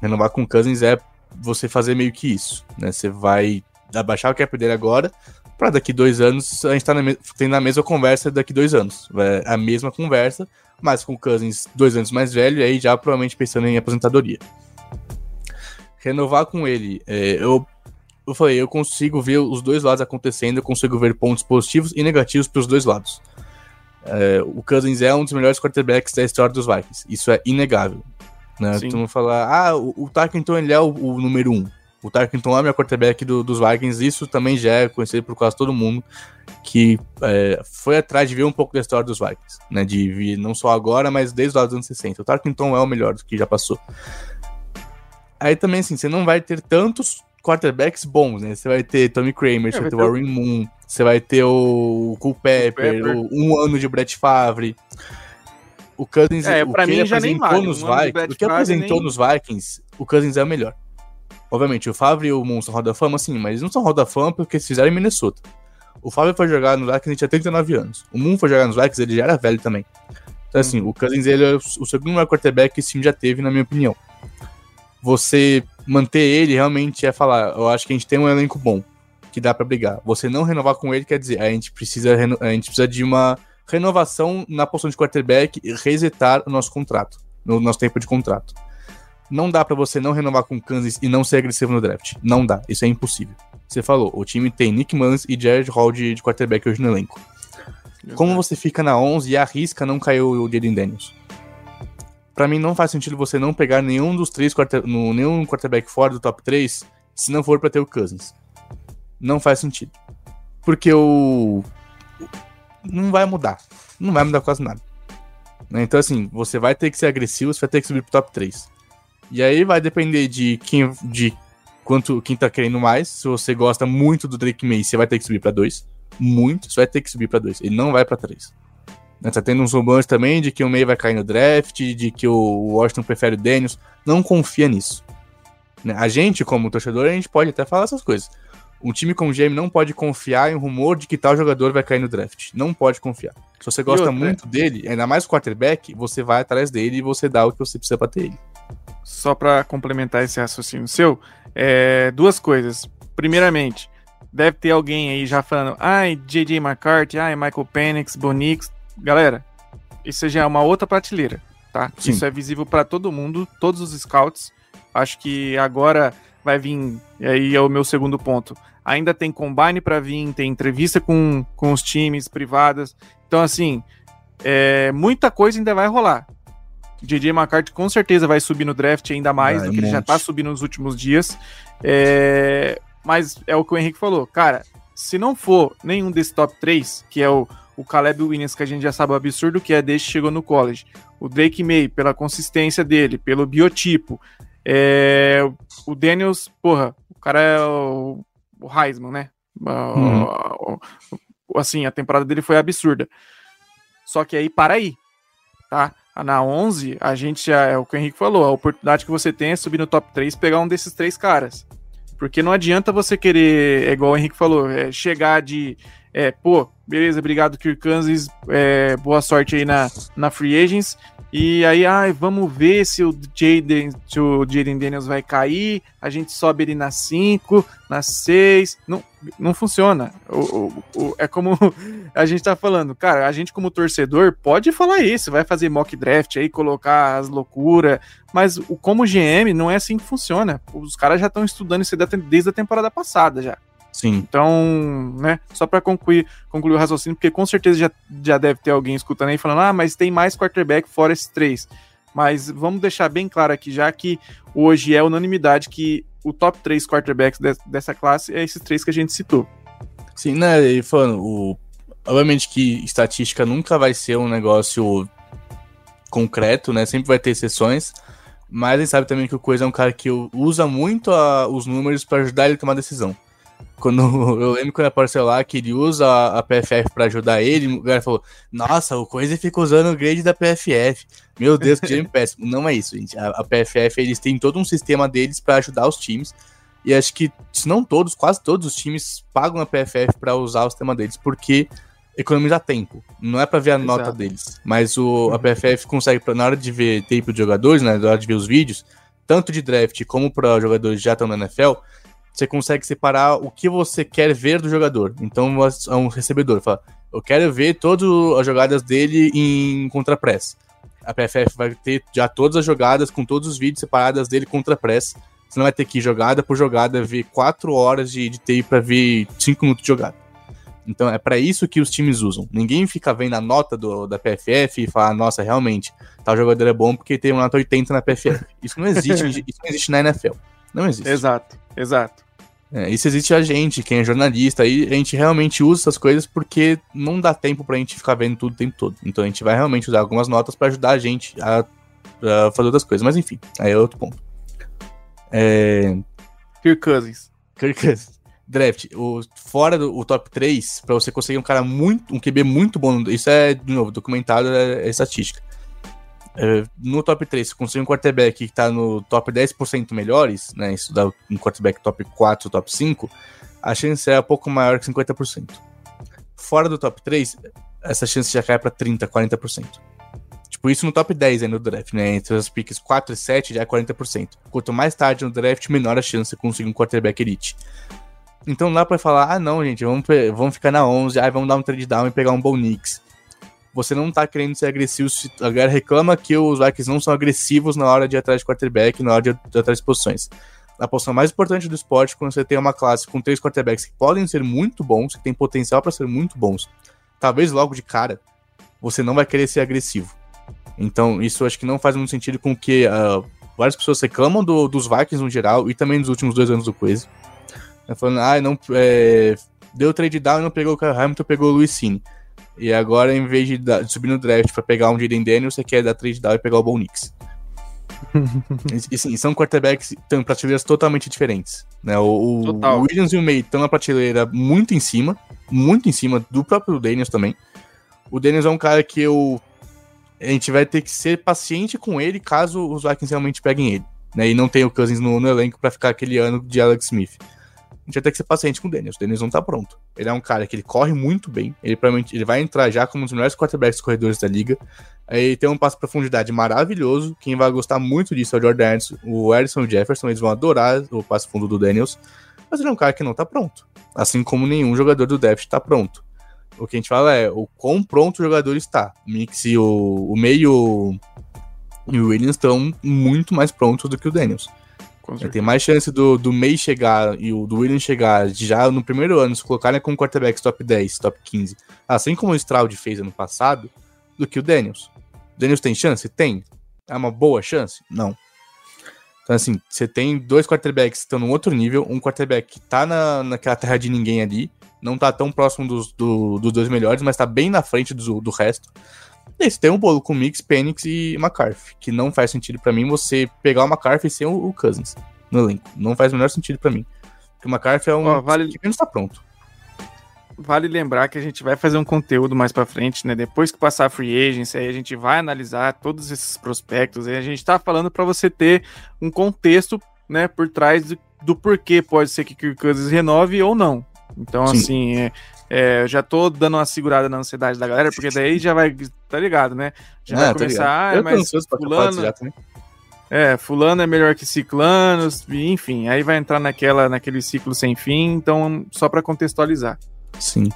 Renovar com o Cousins é você fazer meio que isso, né? Você vai abaixar o cap dele agora, para daqui dois anos a gente tá na tendo a mesma conversa daqui dois anos. É a mesma conversa, mas com o Cousins dois anos mais velho, e aí já provavelmente pensando em aposentadoria. Renovar com ele, é, eu, eu falei, eu consigo ver os dois lados acontecendo, eu consigo ver pontos positivos e negativos para os dois lados. É, o Cousins é um dos melhores quarterbacks da história dos Vikings, isso é inegável. Né? Tu não falar, ah, o, o Tarkenton ele é o, o número um. O Tarkenton é o meu quarterback do, dos Vikings, isso também já é conhecido por quase todo mundo que é, foi atrás de ver um pouco da história dos Vikings, né? De vir não só agora, mas desde os anos 60. O Tarkenton é o melhor do que já passou. Aí também, assim, você não vai ter tantos quarterbacks bons, né? Você vai ter Tommy Kramer, é, você vai ter o Warren Moon, você vai ter o Culpepper, Pepper. o um ano de Brett Favre. O Cousins, é, o que mim, apresentou vale. nos um Vikings, o que apresentou nem... nos Vikings, o Cousins é o melhor. Obviamente, o Favre e o Moon são roda fama, sim, mas eles não são roda fama porque eles fizeram em Minnesota. O Favre foi jogar nos Vikings, ele tinha 39 anos. O Moon foi jogar nos Vikings, ele já era velho também. Então, assim, hum. o Cousins, ele é o segundo maior quarterback que esse time já teve, na minha opinião. Você manter ele realmente é falar, eu acho que a gente tem um elenco bom, que dá para brigar. Você não renovar com ele quer dizer, a gente precisa, a gente precisa de uma renovação na posição de quarterback e resetar o nosso contrato, no nosso tempo de contrato. Não dá para você não renovar com o Kansas e não ser agressivo no draft. Não dá. Isso é impossível. Você falou, o time tem Nick Mullins e Jared Hall de, de quarterback hoje no elenco. Como você fica na 11 e arrisca não cair o Jaden Daniels? Para mim não faz sentido você não pegar nenhum dos três quarter, no, nenhum quarterback fora do top 3 se não for para ter o Cousins. Não faz sentido. Porque o não vai mudar. Não vai mudar quase nada. Então assim, você vai ter que ser agressivo, você vai ter que subir pro top 3. E aí vai depender de quem, de quanto quem tá querendo mais. Se você gosta muito do Drake May, você vai ter que subir para 2. Muito, você vai ter que subir para 2. Ele não vai para 3. Né, tá tendo uns rumores também de que o May vai cair no draft, de que o Washington prefere o Daniels. Não confia nisso. Né, a gente, como torcedor, a gente pode até falar essas coisas. Um time como o GM não pode confiar em um rumor de que tal jogador vai cair no draft. Não pode confiar. Se você gosta muito dele, ainda mais o quarterback, você vai atrás dele e você dá o que você precisa pra ter ele só para complementar esse raciocínio seu, é, duas coisas. Primeiramente, deve ter alguém aí já falando, ai, JJ McCarthy, ai, Michael Penix, Bonix. Galera, isso já é uma outra prateleira, tá? Sim. Isso é visível para todo mundo, todos os scouts. Acho que agora vai vir, e aí é o meu segundo ponto. Ainda tem combine para vir, tem entrevista com, com os times privadas. Então, assim, é, muita coisa ainda vai rolar. JJ McCarthy com certeza vai subir no draft ainda mais do que ele já tá subindo nos últimos dias. É... Mas é o que o Henrique falou. Cara, se não for nenhum desses top 3, que é o, o Caleb Williams, que a gente já sabe o absurdo que é desde que chegou no college, o Drake May, pela consistência dele, pelo biotipo, é... o Daniels, porra, o cara é o, o Heisman, né? Uhum. Assim, a temporada dele foi absurda. Só que aí, para aí, tá? na 11, a gente já, é o que o Henrique falou, a oportunidade que você tem é subir no top 3 e pegar um desses três caras. Porque não adianta você querer, é igual o Henrique falou, é, chegar de, é, pô, beleza, obrigado Kirk Cousins, é, boa sorte aí na, na Free Agents, e aí, ai, vamos ver se o Jaden, se o Jaden Daniels vai cair. A gente sobe ele na 5, na 6. Não, não funciona. O, o, o, é como a gente tá falando, cara. A gente, como torcedor, pode falar isso. Vai fazer mock draft aí, colocar as loucuras. Mas o, como GM, não é assim que funciona. Os caras já estão estudando isso desde a temporada passada já. Sim. Então, né, só para concluir, concluir o raciocínio, porque com certeza já, já deve ter alguém escutando aí falando, ah, mas tem mais quarterback fora esses três. Mas vamos deixar bem claro aqui, já que hoje é unanimidade que o top 3 quarterbacks de, dessa classe é esses três que a gente citou. Sim, né, e falando, o, obviamente que estatística nunca vai ser um negócio concreto, né? Sempre vai ter exceções. Mas a gente sabe também que o Coisa é um cara que usa muito a, os números para ajudar ele a tomar decisão. Quando eu lembro quando apareceu lá que ele usa a, a PFF para ajudar ele, o cara falou: Nossa, o Coisa fica usando o grade da PFF. Meu Deus, que time péssimo. Não é isso, gente. A, a PFF eles têm todo um sistema deles para ajudar os times. E acho que, se não todos, quase todos os times pagam a PFF para usar o sistema deles, porque economiza tempo. Não é para ver a Exato. nota deles, mas o, a PFF consegue, pra, na hora de ver tape de jogadores, né, na hora de ver os vídeos, tanto de draft como para jogadores que já estão na NFL, você consegue separar o que você quer ver do jogador. Então, é um recebedor fala, eu quero ver todas as jogadas dele em contrapress. A PFF vai ter já todas as jogadas com todos os vídeos separadas dele contra press. Você não vai ter que ir jogada por jogada ver 4 horas de, de para ver 5 minutos de jogada. Então é para isso que os times usam. Ninguém fica vendo a nota do, da PFF e fala, nossa, realmente, tal jogador é bom porque tem uma nota 80 na PFF. Isso não existe, isso não existe na NFL. Não existe. Exato, exato. É, isso existe a gente, quem é jornalista, aí a gente realmente usa essas coisas porque não dá tempo pra gente ficar vendo tudo o tempo todo. Então a gente vai realmente usar algumas notas para ajudar a gente a, a, fazer outras coisas. Mas enfim, aí é outro ponto. É... Kirk Cousins. Kirk Cousins draft, o, fora do o top 3, para você conseguir um cara muito, um QB muito bom, isso é, de novo, documentado, é, é estatística. É, no top 3, se conseguir um quarterback que tá no top 10% melhores, né, isso dá um quarterback top 4, top 5, a chance é um pouco maior que 50%. Fora do top 3, essa chance já cai para 30, 40%. Tipo, isso no top 10 aí no draft, né? Entre as picks 4 e 7 já é 40%. Quanto mais tarde no draft, menor a chance de conseguir um quarterback elite. Então não dá pra falar, ah não, gente, vamos, vamos ficar na 11, ah, vamos dar um trade down e pegar um bom Knicks. Você não tá querendo ser agressivo, a galera reclama que os Vikings não são agressivos na hora de ir atrás de quarterback, na hora de ir atrás de posições. A posição mais importante do esporte, quando você tem uma classe com três quarterbacks que podem ser muito bons, que tem potencial para ser muito bons, talvez logo de cara, você não vai querer ser agressivo. Então, isso acho que não faz muito sentido com que uh, várias pessoas reclamam do, dos Vikings no geral e também nos últimos dois anos do Quase. Tá falando, ah, não, é, deu trade down e não pegou o Hamilton, pegou o Luiz Cine. E agora, em vez de, dar, de subir no draft para pegar um Jaden Daniel, você quer dar trade down e pegar o Bo Nix. e, sim, são quarterbacks estão em prateleiras totalmente diferentes. Né? O, o Williams e o May estão na prateleira muito em cima, muito em cima do próprio Daniels também. O Daniels é um cara que eu. A gente vai ter que ser paciente com ele caso os Vikings realmente peguem ele. Né? E não tem o Cousins no, no elenco para ficar aquele ano de Alex Smith a gente vai ter que ser paciente com o Daniels. O Daniels não tá pronto. Ele é um cara que ele corre muito bem. Ele provavelmente ele vai entrar já como um dos melhores quarterbacks corredores da liga. Ele tem um passo de profundidade maravilhoso. Quem vai gostar muito disso é o Jordan Anderson, o Edson Jefferson. Eles vão adorar o passo fundo do Daniels. Mas ele é um cara que não tá pronto. Assim como nenhum jogador do depth tá pronto. O que a gente fala é o quão pronto o jogador está. Mix e o, o meio e o Williams estão muito mais prontos do que o Daniels. Tem mais chance do, do May chegar e o do Williams chegar já no primeiro ano, se colocarem como quarterbacks top 10, top 15, assim como o Stroud fez ano passado, do que o Daniels. O Daniels tem chance? Tem. É uma boa chance? Não. Então, assim, você tem dois quarterbacks que estão num outro nível, um quarterback que tá na, naquela terra de ninguém ali, não tá tão próximo dos, do, dos dois melhores, mas tá bem na frente do, do resto. E você tem um bolo com Mix, Penix e McCarthy, que não faz sentido para mim você pegar o McCarthy sem o, o Cousins no elenco. Não faz o menor sentido para mim. Porque o McCarthy é um oh, vale... que menos tá pronto. Vale lembrar que a gente vai fazer um conteúdo mais para frente, né? Depois que passar a free agency, aí a gente vai analisar todos esses prospectos, e a gente tá falando para você ter um contexto, né, por trás do, do porquê pode ser que Kirk Cousins renove ou não. Então, Sim. assim, é, é, já tô dando uma segurada na ansiedade da galera, porque daí já vai, tá ligado, né? Já vai começar, ah, mas fulano... É, fulano é melhor que ciclano, enfim, aí vai entrar naquela, naquele ciclo sem fim, então só para contextualizar. Sim.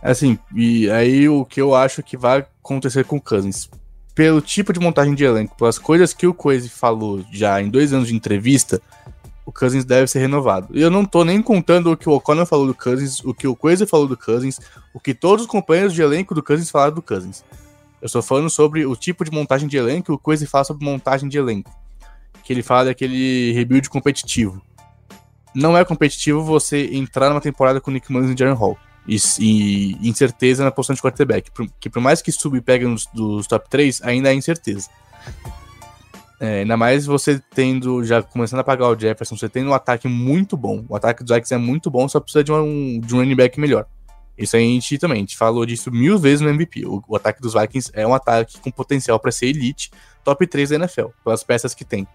Assim, e aí o que eu acho que vai acontecer com o Cousins, pelo tipo de montagem de elenco, pelas coisas que o Coise falou já em dois anos de entrevista, o Cousins deve ser renovado. E eu não tô nem contando o que o O'Connor falou do Cousins, o que o Coisa falou do Cousins, o que todos os companheiros de elenco do Cousins falaram do Cousins. Eu estou falando sobre o tipo de montagem de elenco, o Coisa fala sobre montagem de elenco. Que ele fala daquele rebuild competitivo. Não é competitivo você entrar numa temporada com Nick Mullins e Jaron Hall. e, e incerteza na posição de quarterback. Que por mais que sub e pega nos, dos top 3, ainda é incerteza. É, ainda mais você tendo, já começando a pagar o Jefferson, você tendo um ataque muito bom. O ataque dos Vikings é muito bom, só precisa de um, de um running back melhor. Isso a gente também, a gente falou disso mil vezes no MVP. O, o ataque dos Vikings é um ataque com potencial para ser elite, top 3 da NFL, pelas peças que tem.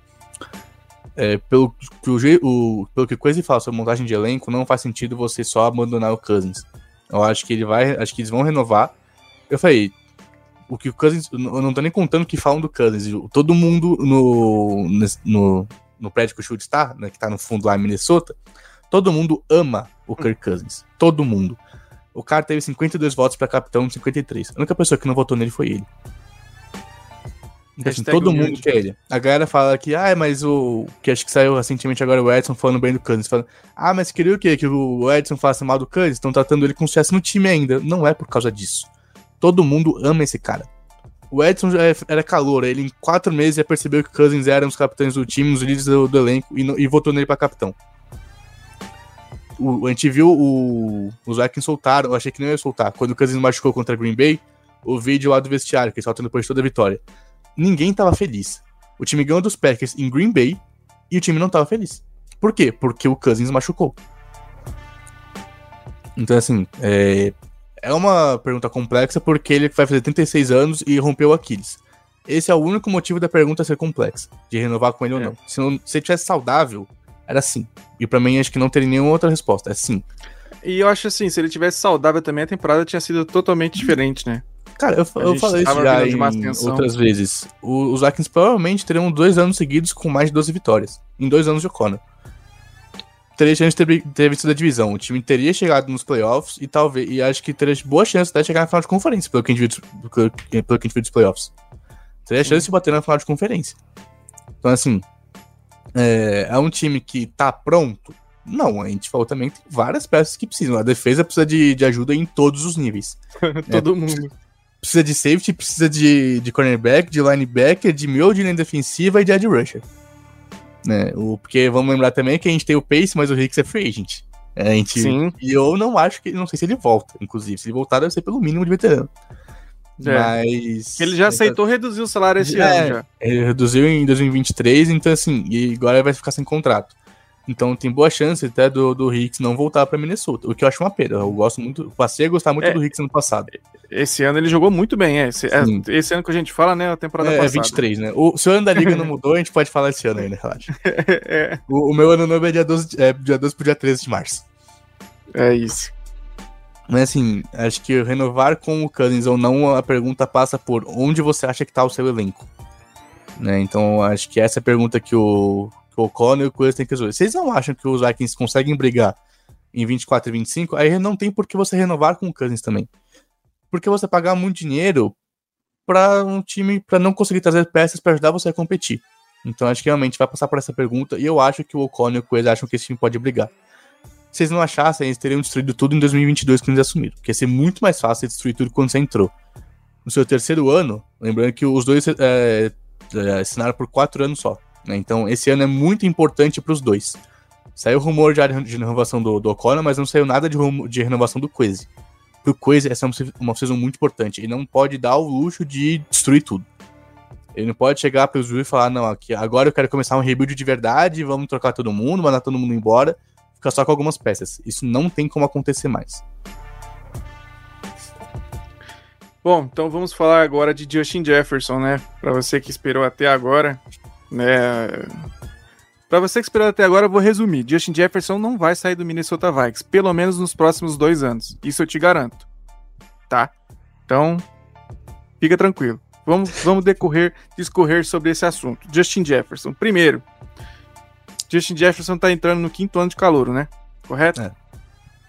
É, pelo, que o, o, pelo que o Coisa fala sobre montagem de elenco, não faz sentido você só abandonar o Cousins. Eu acho que ele vai. Acho que eles vão renovar. Eu falei, o que o Cousins. Eu não tô nem contando o que falam do Cousins. Todo mundo no, no, no prédio que o Chute está, né, que tá no fundo lá em Minnesota, todo mundo ama o Kirk Cousins. Todo mundo. O cara teve 52 votos para capitão, 53. A única pessoa que não votou nele foi ele. Então, assim, todo mundo quer ele. A galera fala que, ah, mas o. Que acho que saiu recentemente agora o Edson falando bem do Cousins. Falando, ah, mas queria o quê? Que o Edson faça mal do Cousins? Estão tratando ele com sucesso no time ainda. Não é por causa disso. Todo mundo ama esse cara. O Edson é, era calor, ele em quatro meses já percebeu que Cousins era um dos capitães do time, os líderes do, do elenco, e, e votou nele para capitão. O, a gente viu o, os Vikings soltaram, eu achei que não ia soltar. Quando o Cousins machucou contra Green Bay, o vídeo lá do vestiário, que eles depois de toda a vitória ninguém tava feliz. O time ganhou dos Packers em Green Bay e o time não tava feliz. Por quê? Porque o Cousins machucou. Então, assim, é, é uma pergunta complexa porque ele vai fazer 36 anos e rompeu o Aquiles. Esse é o único motivo da pergunta ser complexa, de renovar com ele é. ou não. Se, não, se ele tivesse saudável, era sim. E para mim, acho que não teria nenhuma outra resposta. É sim. E eu acho assim, se ele tivesse saudável também, a temporada tinha sido totalmente diferente, né? Cara, eu, eu falei isso já em outras vezes. O, os Vikings provavelmente teriam dois anos seguidos com mais de 12 vitórias. Em dois anos de O'Connor. Teria chance de ter, ter vencido a divisão. O time teria chegado nos playoffs e talvez. E acho que teria boa chance de chegar na final de conferência, pelo que a gente viu, pelo, pelo que a gente viu dos playoffs. Teria Sim. chance de bater na final de conferência. Então, assim. É, é um time que tá pronto? Não, a gente falou também que tem várias peças que precisam. A defesa precisa de, de ajuda em todos os níveis. Todo é, mundo precisa de safety, precisa de, de cornerback, de linebacker, de meio de linha defensiva e de edge rusher. Né? O, porque vamos lembrar também que a gente tem o Pace, mas o Hicks é free agent. É, a gente, Sim. E eu não acho que. Não sei se ele volta, inclusive. Se ele voltar, deve ser pelo mínimo de veterano. É. Mas. Ele já aceitou reduzir o salário esse é, ano já. Ele reduziu em 2023, então assim, e agora ele vai ficar sem contrato. Então tem boa chance até do, do Hicks não voltar para Minnesota. O que eu acho uma pena. Eu gosto muito. Passei a gostar muito é, do Hicks no passado. Esse ano ele jogou muito bem, é. Esse, é, esse ano que a gente fala, né? A temporada é, passada. É 23, né? O, se o ano da liga não mudou, a gente pode falar esse ano ainda, relaxa. é. o, o, meu ano novo é dia 12, é dia 12 pro dia 13 de março. É isso. Mas assim, acho que renovar com o Cousins ou não, a pergunta passa por onde você acha que tá o seu elenco. Né? Então, acho que essa é a pergunta que o, que o O'Connor e o Cousins têm que resolver. Vocês não acham que os Vikings conseguem brigar em 24 e 25? Aí não tem por que você renovar com o Cousins também. Porque você pagar muito dinheiro para um time para não conseguir trazer peças para ajudar você a competir. Então acho que realmente vai passar por essa pergunta e eu acho que o O'Connor e o Cousins acham que esse time pode brigar. Se vocês não achassem, eles teriam destruído tudo em 2022 quando eles assumiram. Porque ia ser muito mais fácil destruir tudo quando você entrou. No seu terceiro ano, lembrando que os dois é, é, assinaram por quatro anos só. Né? Então, esse ano é muito importante para os dois. Saiu rumor de, de renovação do, do O'Connor, mas não saiu nada de, de renovação do Quase. Pro Quase, essa é uma, season muito importante. Ele não pode dar o luxo de destruir tudo. Ele não pode chegar para os e falar, não, aqui, agora eu quero começar um rebuild de verdade, vamos trocar todo mundo, mandar todo mundo embora, ficar só com algumas peças. Isso não tem como acontecer mais. Bom, então vamos falar agora de Justin Jefferson, né? Para você que esperou até agora, né? Para você que esperou até agora, eu vou resumir. Justin Jefferson não vai sair do Minnesota Vikings, pelo menos nos próximos dois anos. Isso eu te garanto. Tá? Então, fica tranquilo. Vamos, vamos decorrer, discorrer sobre esse assunto. Justin Jefferson. Primeiro, Justin Jefferson tá entrando no quinto ano de calor, né? Correto? É.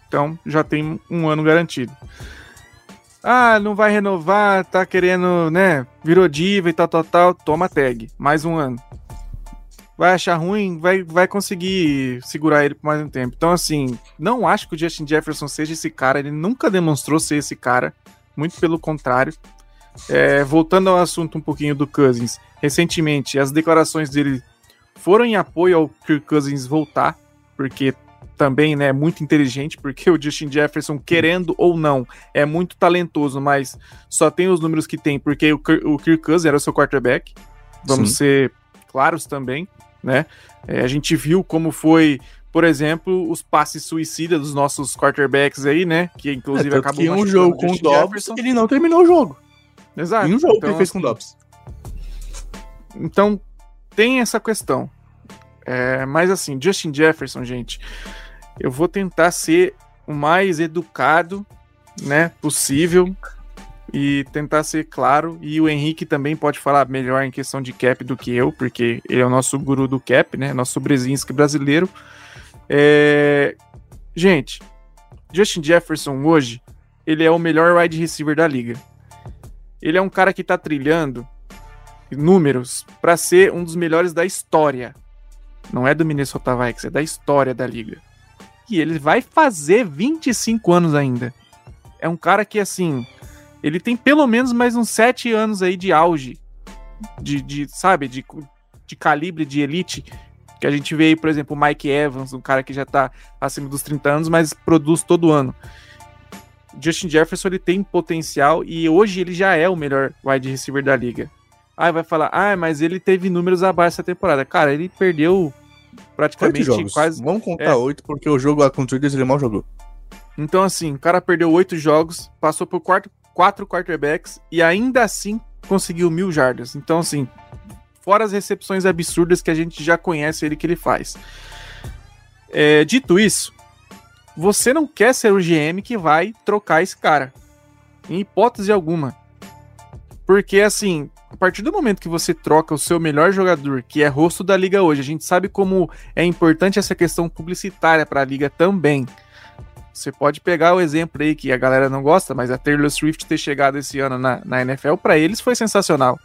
Então, já tem um ano garantido. Ah, não vai renovar, tá querendo, né? Virou diva e tal, tal, tal. Toma tag. Mais um ano. Vai achar ruim, vai, vai conseguir segurar ele por mais um tempo. Então, assim, não acho que o Justin Jefferson seja esse cara. Ele nunca demonstrou ser esse cara. Muito pelo contrário. É, voltando ao assunto um pouquinho do Cousins. Recentemente, as declarações dele foram em apoio ao Kirk Cousins voltar. Porque também, né, muito inteligente, porque o Justin Jefferson, querendo ou não, é muito talentoso, mas só tem os números que tem porque o, o Kirk Cousins era o seu quarterback. Vamos Sim. ser claros também, né? É, a gente viu como foi, por exemplo, os passes suicidas dos nossos quarterbacks aí, né? Que inclusive é, acabou que um jogo com o Dobbs, ele não terminou o jogo. Exato. Em um jogo então, que ele fez com o Dobbs. Então, tem essa questão. É, mas assim, Justin Jefferson, gente, eu vou tentar ser o mais educado, né, possível e tentar ser claro. E o Henrique também pode falar melhor em questão de cap do que eu, porque ele é o nosso guru do cap, né, nosso Brezinski brasileiro. É... Gente, Justin Jefferson hoje, ele é o melhor wide receiver da liga. Ele é um cara que tá trilhando números para ser um dos melhores da história. Não é do Minnesota Vikings, é da história da liga e ele vai fazer 25 anos ainda. É um cara que, assim, ele tem pelo menos mais uns 7 anos aí de auge, de, de sabe, de, de calibre de elite. Que a gente vê aí, por exemplo, o Mike Evans, um cara que já tá acima dos 30 anos, mas produz todo ano. Justin Jefferson ele tem potencial e hoje ele já é o melhor wide receiver da liga. Aí vai falar, ah, mas ele teve números abaixo essa temporada. Cara, ele perdeu praticamente quase. Vamos contar oito, é. porque o jogo lá contra o ele mal jogou. Então, assim, o cara perdeu oito jogos, passou por quatro, quatro quarterbacks e ainda assim conseguiu mil jardas. Então, assim, fora as recepções absurdas que a gente já conhece ele que ele faz. É, dito isso, você não quer ser o GM que vai trocar esse cara. Em hipótese alguma. Porque, assim, a partir do momento que você troca o seu melhor jogador, que é rosto da liga hoje, a gente sabe como é importante essa questão publicitária para a liga também. Você pode pegar o exemplo aí que a galera não gosta, mas a Taylor Swift ter chegado esse ano na, na NFL, para eles foi sensacional.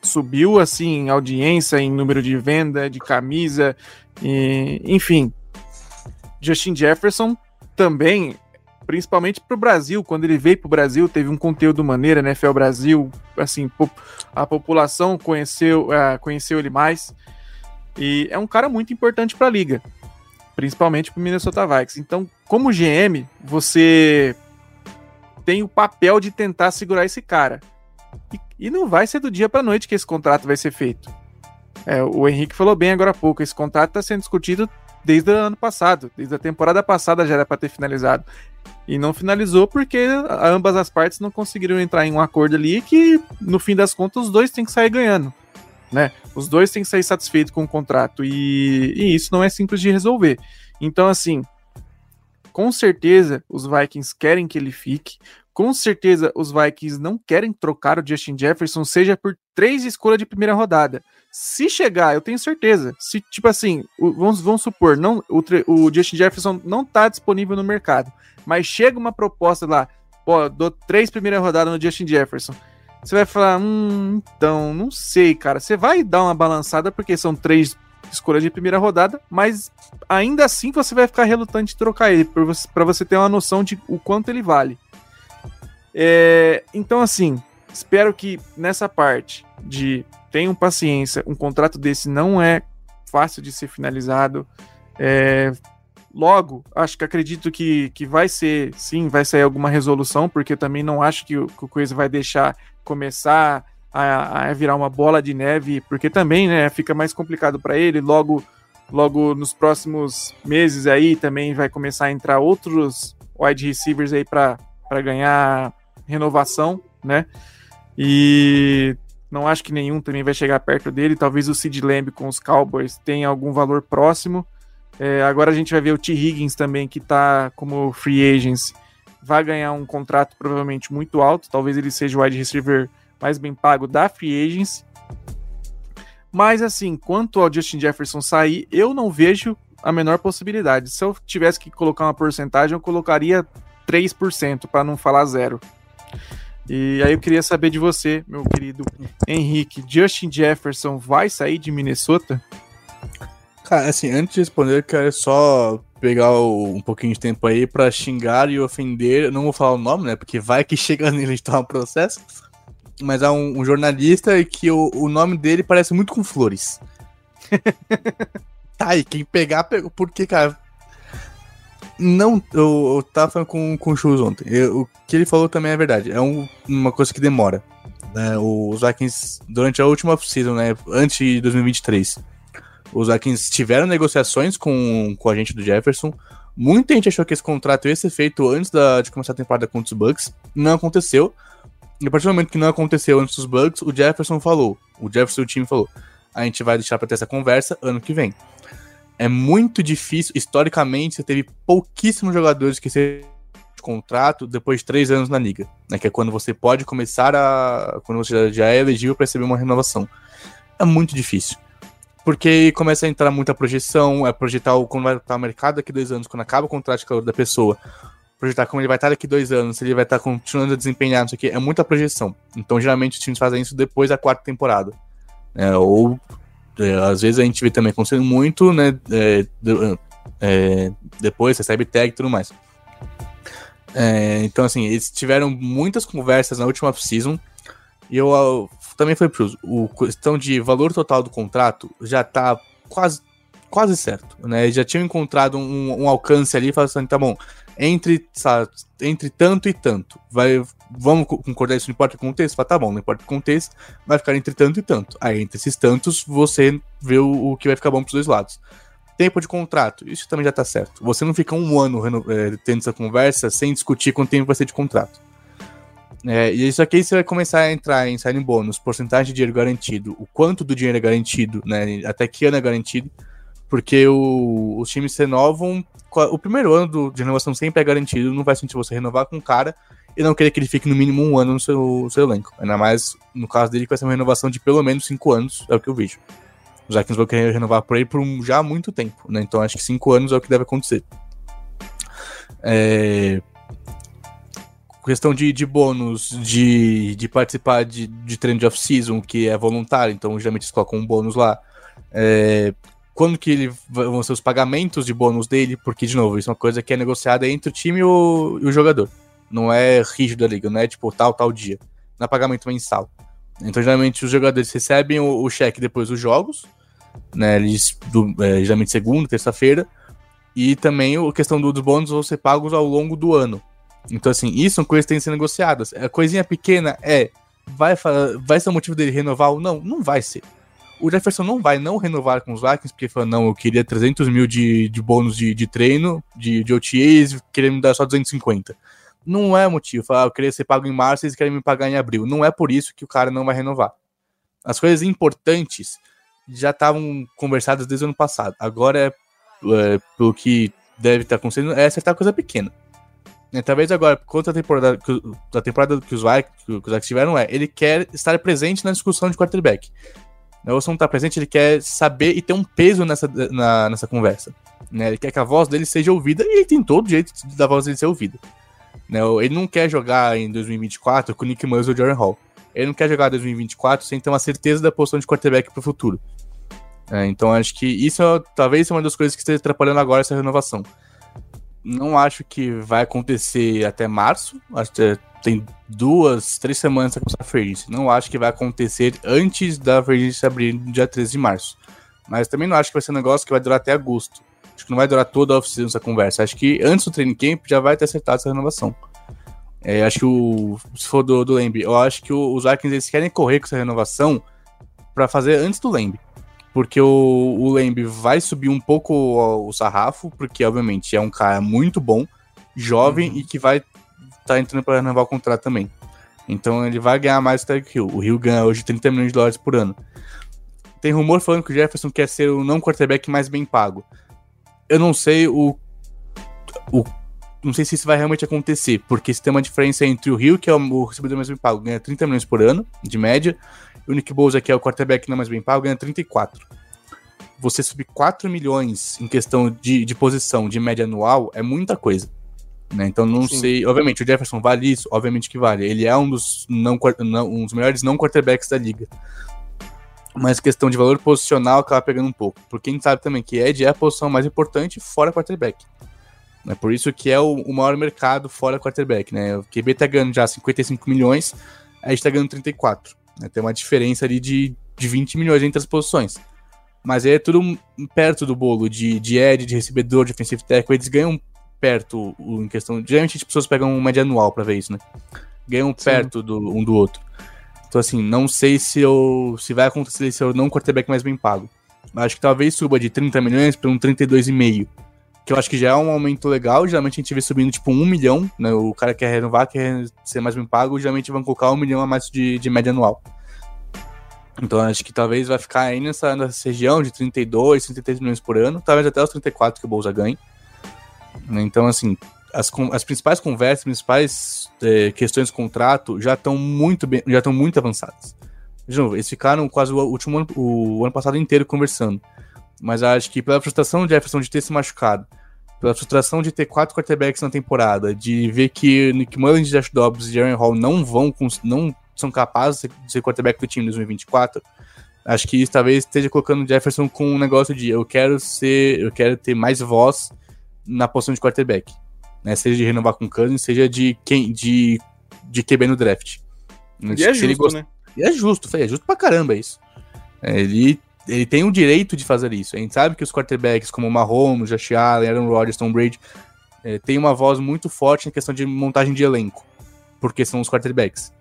Subiu assim em audiência, em número de venda, de camisa, e, enfim. Justin Jefferson também principalmente para o Brasil. Quando ele veio para o Brasil, teve um conteúdo maneiro? NFL Brasil, assim, a população conheceu, uh, conheceu ele mais. E é um cara muito importante para a liga, principalmente para o Minnesota Vikings. Então, como GM, você tem o papel de tentar segurar esse cara. E, e não vai ser do dia para noite que esse contrato vai ser feito. É, o Henrique falou bem agora há pouco, esse contrato está sendo discutido desde o ano passado, desde a temporada passada já era para ter finalizado. E não finalizou porque ambas as partes não conseguiram entrar em um acordo ali que, no fim das contas, os dois têm que sair ganhando. Né? Os dois têm que sair satisfeitos com o contrato. E, e isso não é simples de resolver. Então, assim, com certeza os Vikings querem que ele fique. Com certeza os Vikings não querem trocar o Justin Jefferson, seja por três escolhas de primeira rodada. Se chegar, eu tenho certeza. Se, tipo assim, o, vamos, vamos supor, não, o, o Justin Jefferson não tá disponível no mercado, mas chega uma proposta lá, pô, dou três primeiras rodadas no Justin Jefferson. Você vai falar, hum, então, não sei, cara. Você vai dar uma balançada porque são três escolhas de primeira rodada, mas ainda assim você vai ficar relutante de trocar ele, para você, ter uma noção de o quanto ele vale. É, então, assim, espero que nessa parte de tenham paciência. Um contrato desse não é fácil de ser finalizado. É, logo, acho que acredito que, que vai ser, sim, vai sair alguma resolução, porque também não acho que, que o Coisa vai deixar começar a, a, virar uma bola de neve, porque também né, fica mais complicado para ele. Logo, logo nos próximos meses aí também vai começar a entrar outros wide receivers aí para ganhar renovação, né? E não acho que nenhum também vai chegar perto dele. Talvez o Sid Lamb com os Cowboys tenha algum valor próximo. É, agora a gente vai ver o T. Higgins também, que está como free agents. Vai ganhar um contrato provavelmente muito alto. Talvez ele seja o wide receiver mais bem pago da free agents. Mas assim, quanto ao Justin Jefferson sair, eu não vejo a menor possibilidade. Se eu tivesse que colocar uma porcentagem, eu colocaria 3%, para não falar zero. E aí eu queria saber de você, meu querido Henrique, Justin Jefferson vai sair de Minnesota? Cara, assim, antes de responder, eu quero só pegar o, um pouquinho de tempo aí para xingar e ofender, não vou falar o nome, né, porque vai que chega nele de tomar um processo, mas há um, um jornalista que o, o nome dele parece muito com flores. tá, e quem pegar, pegou, porque, cara, Não, eu, eu tava falando com, com o Chus ontem. Eu, o que ele falou também é verdade. É um, uma coisa que demora. Né? Os Vikings, durante a última season, né? Antes de 2023, os Vikings tiveram negociações com, com a gente do Jefferson. Muita gente achou que esse contrato ia ser feito antes da, de começar a temporada contra os Bucks. Não aconteceu. E a partir do momento que não aconteceu antes dos Bucks, o Jefferson falou. O Jefferson o time falou: a gente vai deixar pra ter essa conversa ano que vem. É muito difícil, historicamente, você teve pouquíssimos jogadores que se contrato depois de três anos na liga, né? Que é quando você pode começar a. quando você já é elegível para receber uma renovação. É muito difícil. Porque começa a entrar muita projeção, é projetar o, como vai estar o mercado daqui dois anos, quando acaba o contrato da pessoa, projetar como ele vai estar daqui dois anos, se ele vai estar continuando a desempenhar, não sei o que, é muita projeção. Então, geralmente, os times fazem isso depois da quarta temporada. É, ou, é, às vezes, a gente vê também acontecendo muito, né? É, de, é, depois recebe tag e tudo mais. É, então, assim, eles tiveram muitas conversas na última season e eu, eu também foi pro o questão de valor total do contrato já tá quase quase certo, né? Já tinham encontrado um, um alcance ali, falando assim, tá bom, entre, sabe, entre tanto e tanto, vai, vamos concordar isso, não importa o contexto? Fala, tá bom, não importa o contexto, vai ficar entre tanto e tanto. Aí, entre esses tantos, você vê o, o que vai ficar bom pros dois lados. Tempo de contrato, isso também já tá certo. Você não fica um ano é, tendo essa conversa sem discutir quanto tempo vai ser de contrato. É, e isso aqui você vai começar a entrar em signing bônus, porcentagem de dinheiro garantido, o quanto do dinheiro é garantido, né? Até que ano é garantido. Porque o, os times renovam. O primeiro ano do, de renovação sempre é garantido, não vai sentir você renovar com o cara e não querer que ele fique no mínimo um ano no seu, seu elenco. Ainda mais no caso dele, que vai ser uma renovação de pelo menos cinco anos, é o que eu vejo. Os Vikings vão querer renovar por ele por um, já muito tempo, né? Então acho que cinco anos é o que deve acontecer. É, questão de, de bônus, de, de participar de, de treino de off-season, que é voluntário, então geralmente eles colocam um bônus lá. É, quando que ele vão ser os pagamentos de bônus dele, porque, de novo, isso é uma coisa que é negociada entre o time e o, e o jogador. Não é rígido a liga, não é tipo tal, tal dia. Não é pagamento mensal. Então, geralmente, os jogadores recebem o, o cheque depois dos jogos, né? Eles, do, é, geralmente segunda, terça-feira. E também a questão dos bônus vão ser pagos ao longo do ano. Então, assim, isso são coisas que têm que ser negociadas. A coisinha pequena é. Vai, vai ser o motivo dele renovar ou não? Não vai ser. O Jefferson não vai não renovar com os Vikings, porque falou, não, eu queria 300 mil de, de bônus de, de treino, de, de OTAs, queria me dar só 250. Não é motivo. Falar, ah, eu queria ser pago em março, eles querem me pagar em abril. Não é por isso que o cara não vai renovar. As coisas importantes já estavam conversadas desde o ano passado. Agora, é, é, pelo que deve estar acontecendo, é acertar coisa pequena. Né, talvez agora, contra a temporada, da temporada que os Vikings tiveram, é ele quer estar presente na discussão de quarterback. Né, o Wilson não tá presente, ele quer saber e ter um peso nessa, na, nessa conversa. Né? Ele quer que a voz dele seja ouvida e ele tem todo o jeito da voz dele ser ouvida. Né? Ele não quer jogar em 2024 com o Nick Mullins ou Jordan Hall. Ele não quer jogar em 2024 sem ter uma certeza da posição de quarterback pro futuro. É, então acho que isso é, talvez seja uma das coisas que esteja atrapalhando agora essa renovação não acho que vai acontecer até março. Acho que tem duas, três semanas para começar a Free Não acho que vai acontecer antes da Free abrir no dia 13 de março. Mas também não acho que vai ser um negócio que vai durar até agosto. Acho que não vai durar toda a oficina essa conversa. Acho que antes do training camp já vai ter acertado essa renovação. É, acho que o. Se for do, do Lembre, eu acho que o, os Vikings eles querem correr com essa renovação para fazer antes do Lembre porque o, o Lembe vai subir um pouco o, o, sarrafo, porque obviamente é um cara muito bom, jovem uhum. e que vai estar tá entrando para renovar o contrato também. Então ele vai ganhar mais que o Hill. O Hill ganha hoje 30 milhões de dólares por ano. Tem rumor falando que o Jefferson quer ser o não quarterback mais bem pago. Eu não sei o, o não sei se isso vai realmente acontecer, porque se tem uma diferença entre o Hill, que é o recebedor mais bem pago, ganha 30 milhões por ano, de média, o Nick Bosa, que é o quarterback não mais bem pago, ganha 34. Você subir 4 milhões em questão de, de posição de média anual é muita coisa. Né? Então não Sim. sei. Obviamente, o Jefferson vale isso? Obviamente que vale. Ele é um dos, não, não, um dos melhores não quarterbacks da liga. Mas questão de valor posicional acaba pegando um pouco. Porque a gente sabe também que Ed é a posição mais importante fora quarterback. É por isso que é o, o maior mercado fora quarterback. Né? O QB tá ganhando já 55 milhões, a gente tá ganhando 34. Né? Tem uma diferença ali de, de 20 milhões entre as posições. Mas aí é tudo perto do bolo de, de Ed, de recebedor, de offensive tackle. Eles ganham perto em questão. Geralmente as pessoas pegam um média anual pra ver isso, né? Ganham Sim. perto do, um do outro. Então, assim, não sei se eu se vai acontecer se eu não quarterback mais bem pago. Acho que talvez suba de 30 milhões para um 32,5. Que eu acho que já é um aumento legal. Geralmente a gente vê subindo tipo 1 milhão, né? O cara quer renovar, quer ser mais bem pago, geralmente vão colocar 1 milhão a mais de, de média anual. Então acho que talvez vai ficar aí nessa, nessa região de 32, 33 milhões por ano, talvez até os 34 que o Bolsa ganhe. Então, assim, as, as principais conversas, as principais é, questões de contrato já estão muito bem, já estão muito avançadas. De novo, eles ficaram quase o último ano, o ano passado inteiro conversando. Mas acho que pela frustração de Jefferson de ter se machucado, pela frustração de ter quatro quarterbacks na temporada, de ver que Nick Mullins, Josh Dobbs e Aaron Hall não vão, não são capazes de ser quarterback do time em 2024, acho que isso talvez esteja colocando o Jefferson com um negócio de eu quero ser, eu quero ter mais voz na posição de quarterback. Né? Seja de renovar com o Cousins, seja de quem de, de QB no draft. E é justo, gost... né? E é justo, é justo pra caramba isso. É, ele, ele tem o direito de fazer isso. A gente sabe que os quarterbacks como Mahomes, Josh Allen, Aaron Rodgers, Tom Brady, é, tem uma voz muito forte na questão de montagem de elenco, porque são os quarterbacks.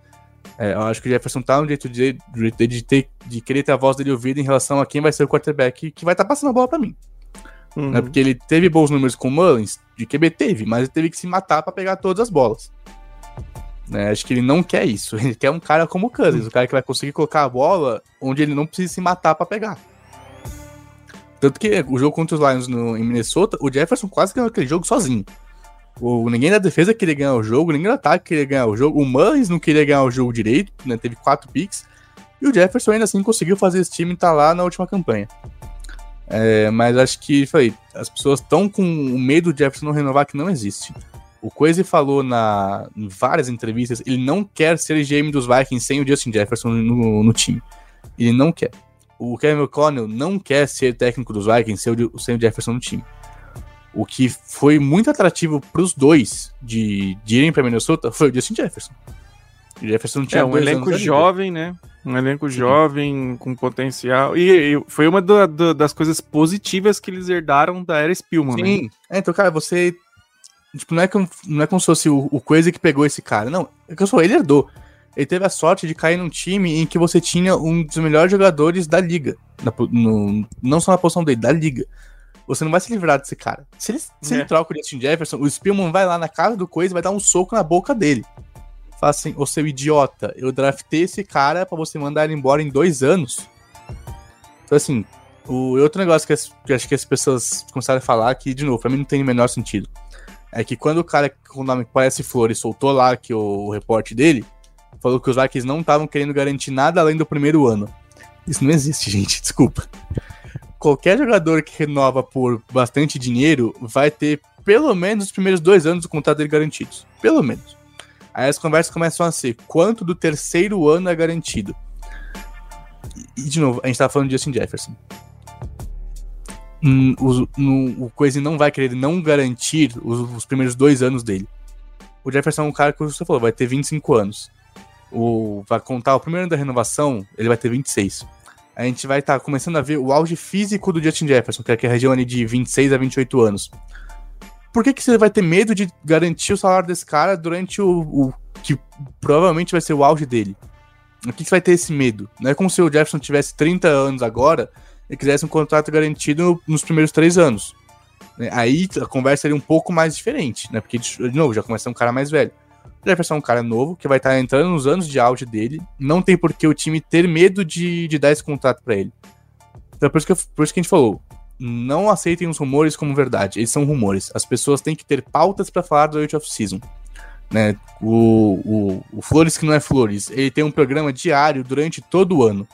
É, eu acho que o Jefferson tá no jeito de, de, de, ter, de querer ter a voz dele ouvida em relação a quem vai ser o quarterback que vai estar tá passando a bola para mim. Uhum. Né, porque ele teve bons números com o Mullins, de QB teve, mas ele teve que se matar para pegar todas as bolas. Né, acho que ele não quer isso. Ele quer um cara como o Cousins, o cara que vai conseguir colocar a bola onde ele não precisa se matar para pegar. Tanto que o jogo contra os Lions no, em Minnesota, o Jefferson quase ganhou aquele jogo sozinho. O, ninguém da defesa queria ganhar o jogo, ninguém do ataque queria ganhar o jogo. O Mullins não queria ganhar o jogo direito, né? Teve quatro picks. E o Jefferson ainda assim conseguiu fazer esse time estar tá lá na última campanha. É, mas acho que, falei, as pessoas estão com o medo de Jefferson não renovar que não existe. O Coise falou na, em várias entrevistas, ele não quer ser GM dos Vikings sem o Justin Jefferson no, no time. Ele não quer. O Kevin O'Connell não quer ser técnico dos Vikings sem o, sem o Jefferson no time. O que foi muito atrativo para os dois de, de irem para Minnesota foi o Justin Jefferson. O Jefferson tinha é um elenco jovem, né? Um elenco Sim. jovem, com potencial. E, e foi uma do, do, das coisas positivas que eles herdaram da era Spielman, né? Sim. Né? É, então, cara, você. Tipo, não é, como, não é como se fosse o, o Coisa que pegou esse cara. Não, é que eu sou, ele herdou. Ele teve a sorte de cair num time em que você tinha um dos melhores jogadores da liga. Na, no, não só na posição dele, da liga. Você não vai se livrar desse cara. Se ele, se é. ele troca o Justin Jefferson, o Spielman vai lá na casa do Coisa e vai dar um soco na boca dele. Fala assim, ô seu idiota, eu draftei esse cara para você mandar ele embora em dois anos. Então, assim, o outro negócio que, as, que acho que as pessoas começaram a falar, que, de novo, pra mim não tem o menor sentido. É que quando o cara com o nome parece Flores soltou lá que o, o reporte dele, falou que os Vikings não estavam querendo garantir nada além do primeiro ano. Isso não existe, gente, desculpa qualquer jogador que renova por bastante dinheiro vai ter pelo menos os primeiros dois anos do contrato dele garantidos. Pelo menos. Aí as conversas começam a ser quanto do terceiro ano é garantido. E, de novo, a gente tá falando de Justin Jefferson. Hum, o, o Coise não vai querer não garantir os, os, primeiros dois anos dele. O Jefferson é um cara que você falou, vai ter 25 anos. O, vai contar o primeiro ano da renovação, ele vai ter 26 a gente vai estar tá começando a ver o auge físico do Justin Jefferson, que é a região ali de 26 a 28 anos. Por que, que você vai ter medo de garantir o salário desse cara durante o, o que provavelmente vai ser o auge dele? Por que, que você vai ter esse medo? Não é como se o Jefferson tivesse 30 anos agora e quisesse um contrato garantido nos primeiros três anos. Aí a conversa seria um pouco mais diferente, né? Porque, de novo, já começa um cara mais velho. Jefferson é um cara novo, que vai estar entrando nos anos de auge dele. Não tem por que o time ter medo de, de dar esse contrato para ele. Então, por isso, que, por isso que a gente falou. Não aceitem os rumores como verdade. Eles são rumores. As pessoas têm que ter pautas para falar do Age of Season. Né? O, o, o, Flores, que não é Flores, ele tem um programa diário durante todo o ano.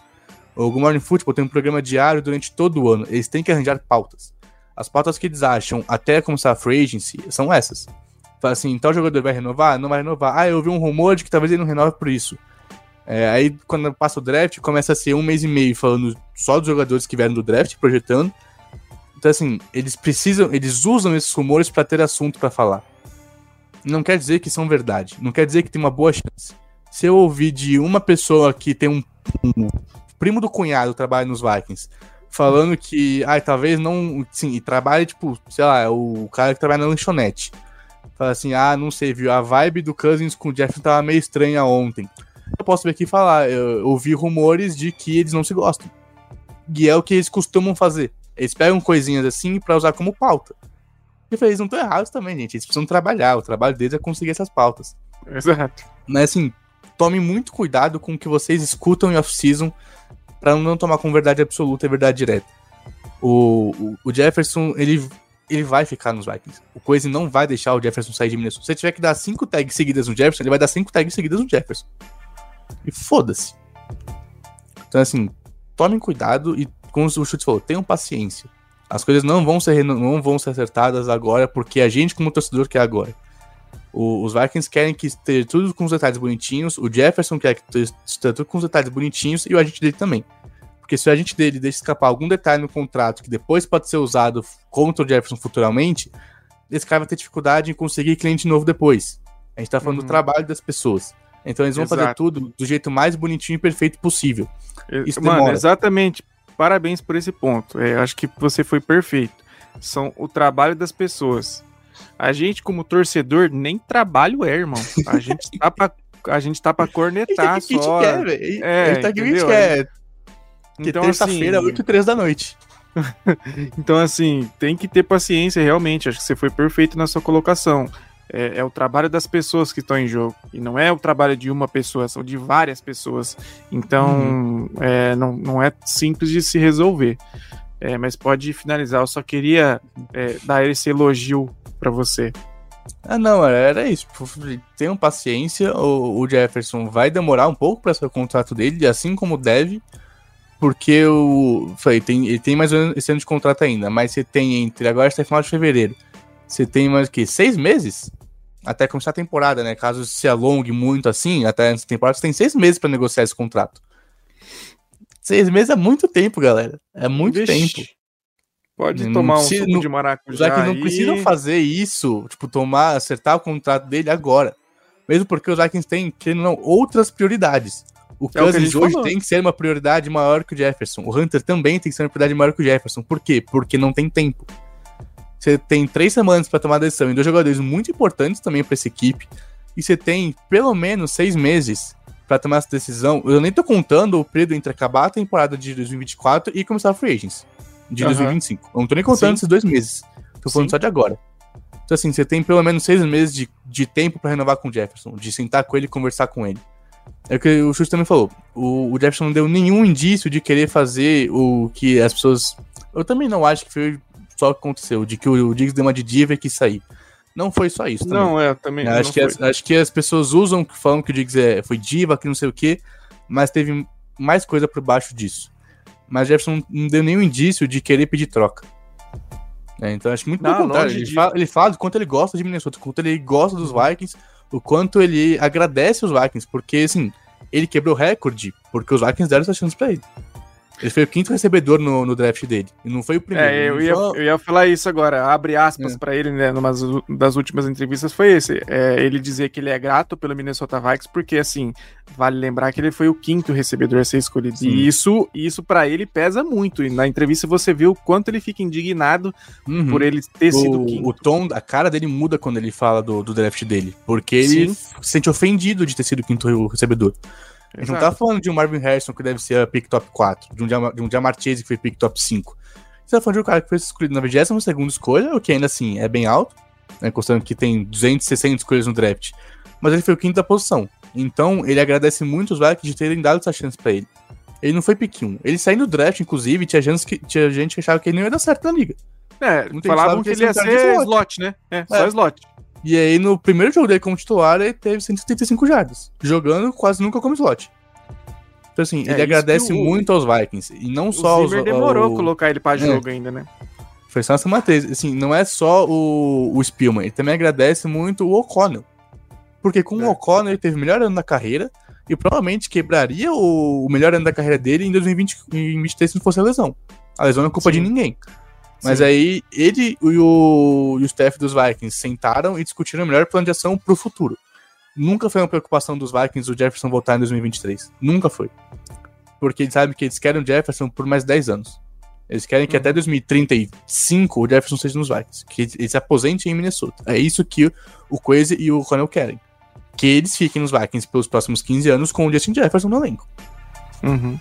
O Good Morning Football tem um programa diário durante todo o ano. Eles têm que arranjar pautas. As pautas que eles acham até começar a free agency são essas. Fala assim, tal jogador vai renovar? Não vai renovar. Ah, eu vi um rumor de que talvez ele não renove por isso. É, aí, quando passa o draft, começa a ser um mês e meio falando só dos jogadores que vieram do draft, projetando. Então, assim, eles precisam, eles usam esses rumores para ter assunto para falar. Não quer dizer que são verdade. Não quer dizer que tem uma boa chance. Se eu ouvir de uma pessoa que tem um, um primo do cunhado trabalha nos Vikings falando que, ai, talvez não. Sim, e trabalha, tipo, sei lá, é o cara que trabalha na lanchonete. Fala assim, ah, não sei, viu? A vibe do Cousins com o Jeff tava meio estranha ontem. Eu posso vir aqui falar, eu ouvi rumores de que eles não se gostam. E é o que eles costumam fazer. Eles pegam coisinhas assim para usar como pauta. E falei, eles não estão errados também, gente. Eles precisam trabalhar. O trabalho deles é conseguir essas pautas. Exato. Mas assim, tome muito cuidado com o que vocês escutam em off-season para não tomar como verdade absoluta e verdade direta. O, o, o, Jefferson, ele, ele vai ficar nos Vikings. O Coise não vai deixar o Jefferson sair de Minnesota. Se você tiver que dar cinco tags seguidas no Jefferson, ele vai dar cinco tags seguidas no Jefferson. E foda-se. Então, assim, tomem cuidado e, como o Chute falou, tenham paciência. As coisas não vão ser, não vão ser acertadas agora, porque a gente, como torcedor, quer agora. O, os Vikings querem que esteja tudo com os detalhes bonitinhos, o Jefferson quer que esteja tudo com os detalhes bonitinhos e o agente dele também. Porque se o agente dele deixa escapar algum detalhe no contrato que depois pode ser usado contra o Jefferson futuramente, esse cara vai ter dificuldade em conseguir cliente novo depois. A gente tá falando uhum. do trabalho das pessoas. Então eles vão Exato. fazer tudo do jeito mais bonitinho e perfeito possível. Isso Mano, demora. exatamente. Parabéns por esse ponto. É, acho que você foi perfeito. São o trabalho das pessoas. A gente, como torcedor, nem trabalho é, irmão. A gente tá pra, a gente tá pra cornetar a gente só. Quer, véio. É, a gente tá que a gente quer. Que então, terça-feira, assim... 8 e 3 da noite. então, assim, tem que ter paciência, realmente. Acho que você foi perfeito na sua colocação. É, é, o trabalho das pessoas que estão em jogo. E não é o trabalho de uma pessoa, são de várias pessoas. Então, uhum. é, não, não é simples de se resolver. É, mas pode finalizar. Eu só queria é, dar esse elogio para você. Ah, não, era isso. Tenham paciência. O, o Jefferson vai demorar um pouco para ser o contrato dele, assim como deve, porque o. Falei, tem, ele tem mais esse ano de contrato ainda, mas você tem entre agora até final de fevereiro. Você tem mais o que? Seis meses? Até começar a temporada, né? Caso se alongue muito assim, até essa temporada, você tem seis meses para negociar esse contrato. Seis meses é muito tempo, galera. É muito Vixe. tempo. Pode não tomar precisa, um suco de maracujá. Já que não precisam fazer isso, tipo, tomar, acertar o contrato dele agora. Mesmo porque os Vikings têm, querendo não, outras prioridades. O é Cousins hoje falou. tem que ser uma prioridade maior que o Jefferson. O Hunter também tem que ser uma prioridade maior que o Jefferson. Por quê? Porque não tem tempo. Você tem três semanas para tomar decisão e dois jogadores muito importantes também para essa equipe. E você tem pelo menos seis meses para tomar essa decisão. Eu nem tô contando o período entre acabar a temporada de 2024 e começar a free agents de uhum. 2025. Eu não tô nem contando Sim. esses dois meses. Tô falando Sim. só de agora. Então, assim, você tem pelo menos seis meses de, de tempo para renovar com o Jefferson, de sentar com ele e conversar com ele. É o que o Xuxa também falou. O, o, Jefferson não deu nenhum indício de querer fazer o que as pessoas. Eu também não acho que foi só o que aconteceu, de que o, o Diggs deu uma de diva e quis sair. Não foi só isso. Também. Não, é, também. Acho, que as, acho que as pessoas usam, falam que o Diggs é, foi diva, que não sei o quê, mas teve mais coisa por baixo disso mas Jefferson não deu nenhum indício de querer pedir troca. É, então acho muito não, contrário. Ele, de... fala, ele fala do quanto ele gosta de Minnesota, o quanto ele gosta dos Vikings, o quanto ele agradece os Vikings, porque assim, ele quebrou recorde porque os Vikings deram essa chance pra ele. Ele foi o quinto recebedor no, no draft dele. E não foi o primeiro. É, eu ia, eu ia falar isso agora. Abre aspas é. para ele, né? Numa das últimas entrevistas foi esse. É, ele dizer que ele é grato pelo Minnesota Vikings, porque assim, vale lembrar que ele foi o quinto recebedor a ser escolhido. Sim. E isso, isso para ele pesa muito. E na entrevista você viu o quanto ele fica indignado uhum. por ele ter o, sido quinto. O tom, a cara dele muda quando ele fala do, do draft dele. Porque ele Sim. se sente ofendido de ter sido o quinto recebedor. A gente não tá falando de um Marvin Harrison que deve ser a pick top 4, de um, de um Diamarchese que foi pick top 5. Você tá falando de um cara que foi escolhido na 22 escolha, o que ainda assim é bem alto, né, considerando que tem 260 escolhas no draft. Mas ele foi o quinto da posição. Então, ele agradece muito os Vikings de terem dado essa chance para ele. Ele não foi pick 1. Ele saiu no draft, inclusive, tinha gente que, tinha gente que achava que ele não ia dar certo na liga. É, falavam que, que ele ia ser slot. slot, né? É, é, só slot. E aí, no primeiro jogo dele como titular, ele teve 175 jardas, jogando quase nunca como slot. Então, assim, é, ele agradece o... muito aos Vikings. E não só aos. demorou ao... colocar ele pra é. jogo ainda, né? Foi só essa matriz. Assim, não é só o, o Spielman, ele também agradece muito o O'Connell. Porque com é. o O'Connell ele teve o melhor ano da carreira e provavelmente quebraria o, o melhor ano da carreira dele em 2023 se não fosse a lesão. A lesão não é culpa Sim. de ninguém. Mas Sim. aí ele e o, e o staff dos Vikings sentaram e discutiram o melhor plano de ação pro futuro. Nunca foi uma preocupação dos Vikings o Jefferson voltar em 2023. Nunca foi. Porque eles sabem que eles querem o Jefferson por mais 10 anos. Eles querem que uhum. até 2035 o Jefferson seja nos Vikings, que ele se aposente em Minnesota. É isso que o Quase e o Connell querem. Que eles fiquem nos Vikings pelos próximos 15 anos com o Justin Jefferson no elenco. Uhum.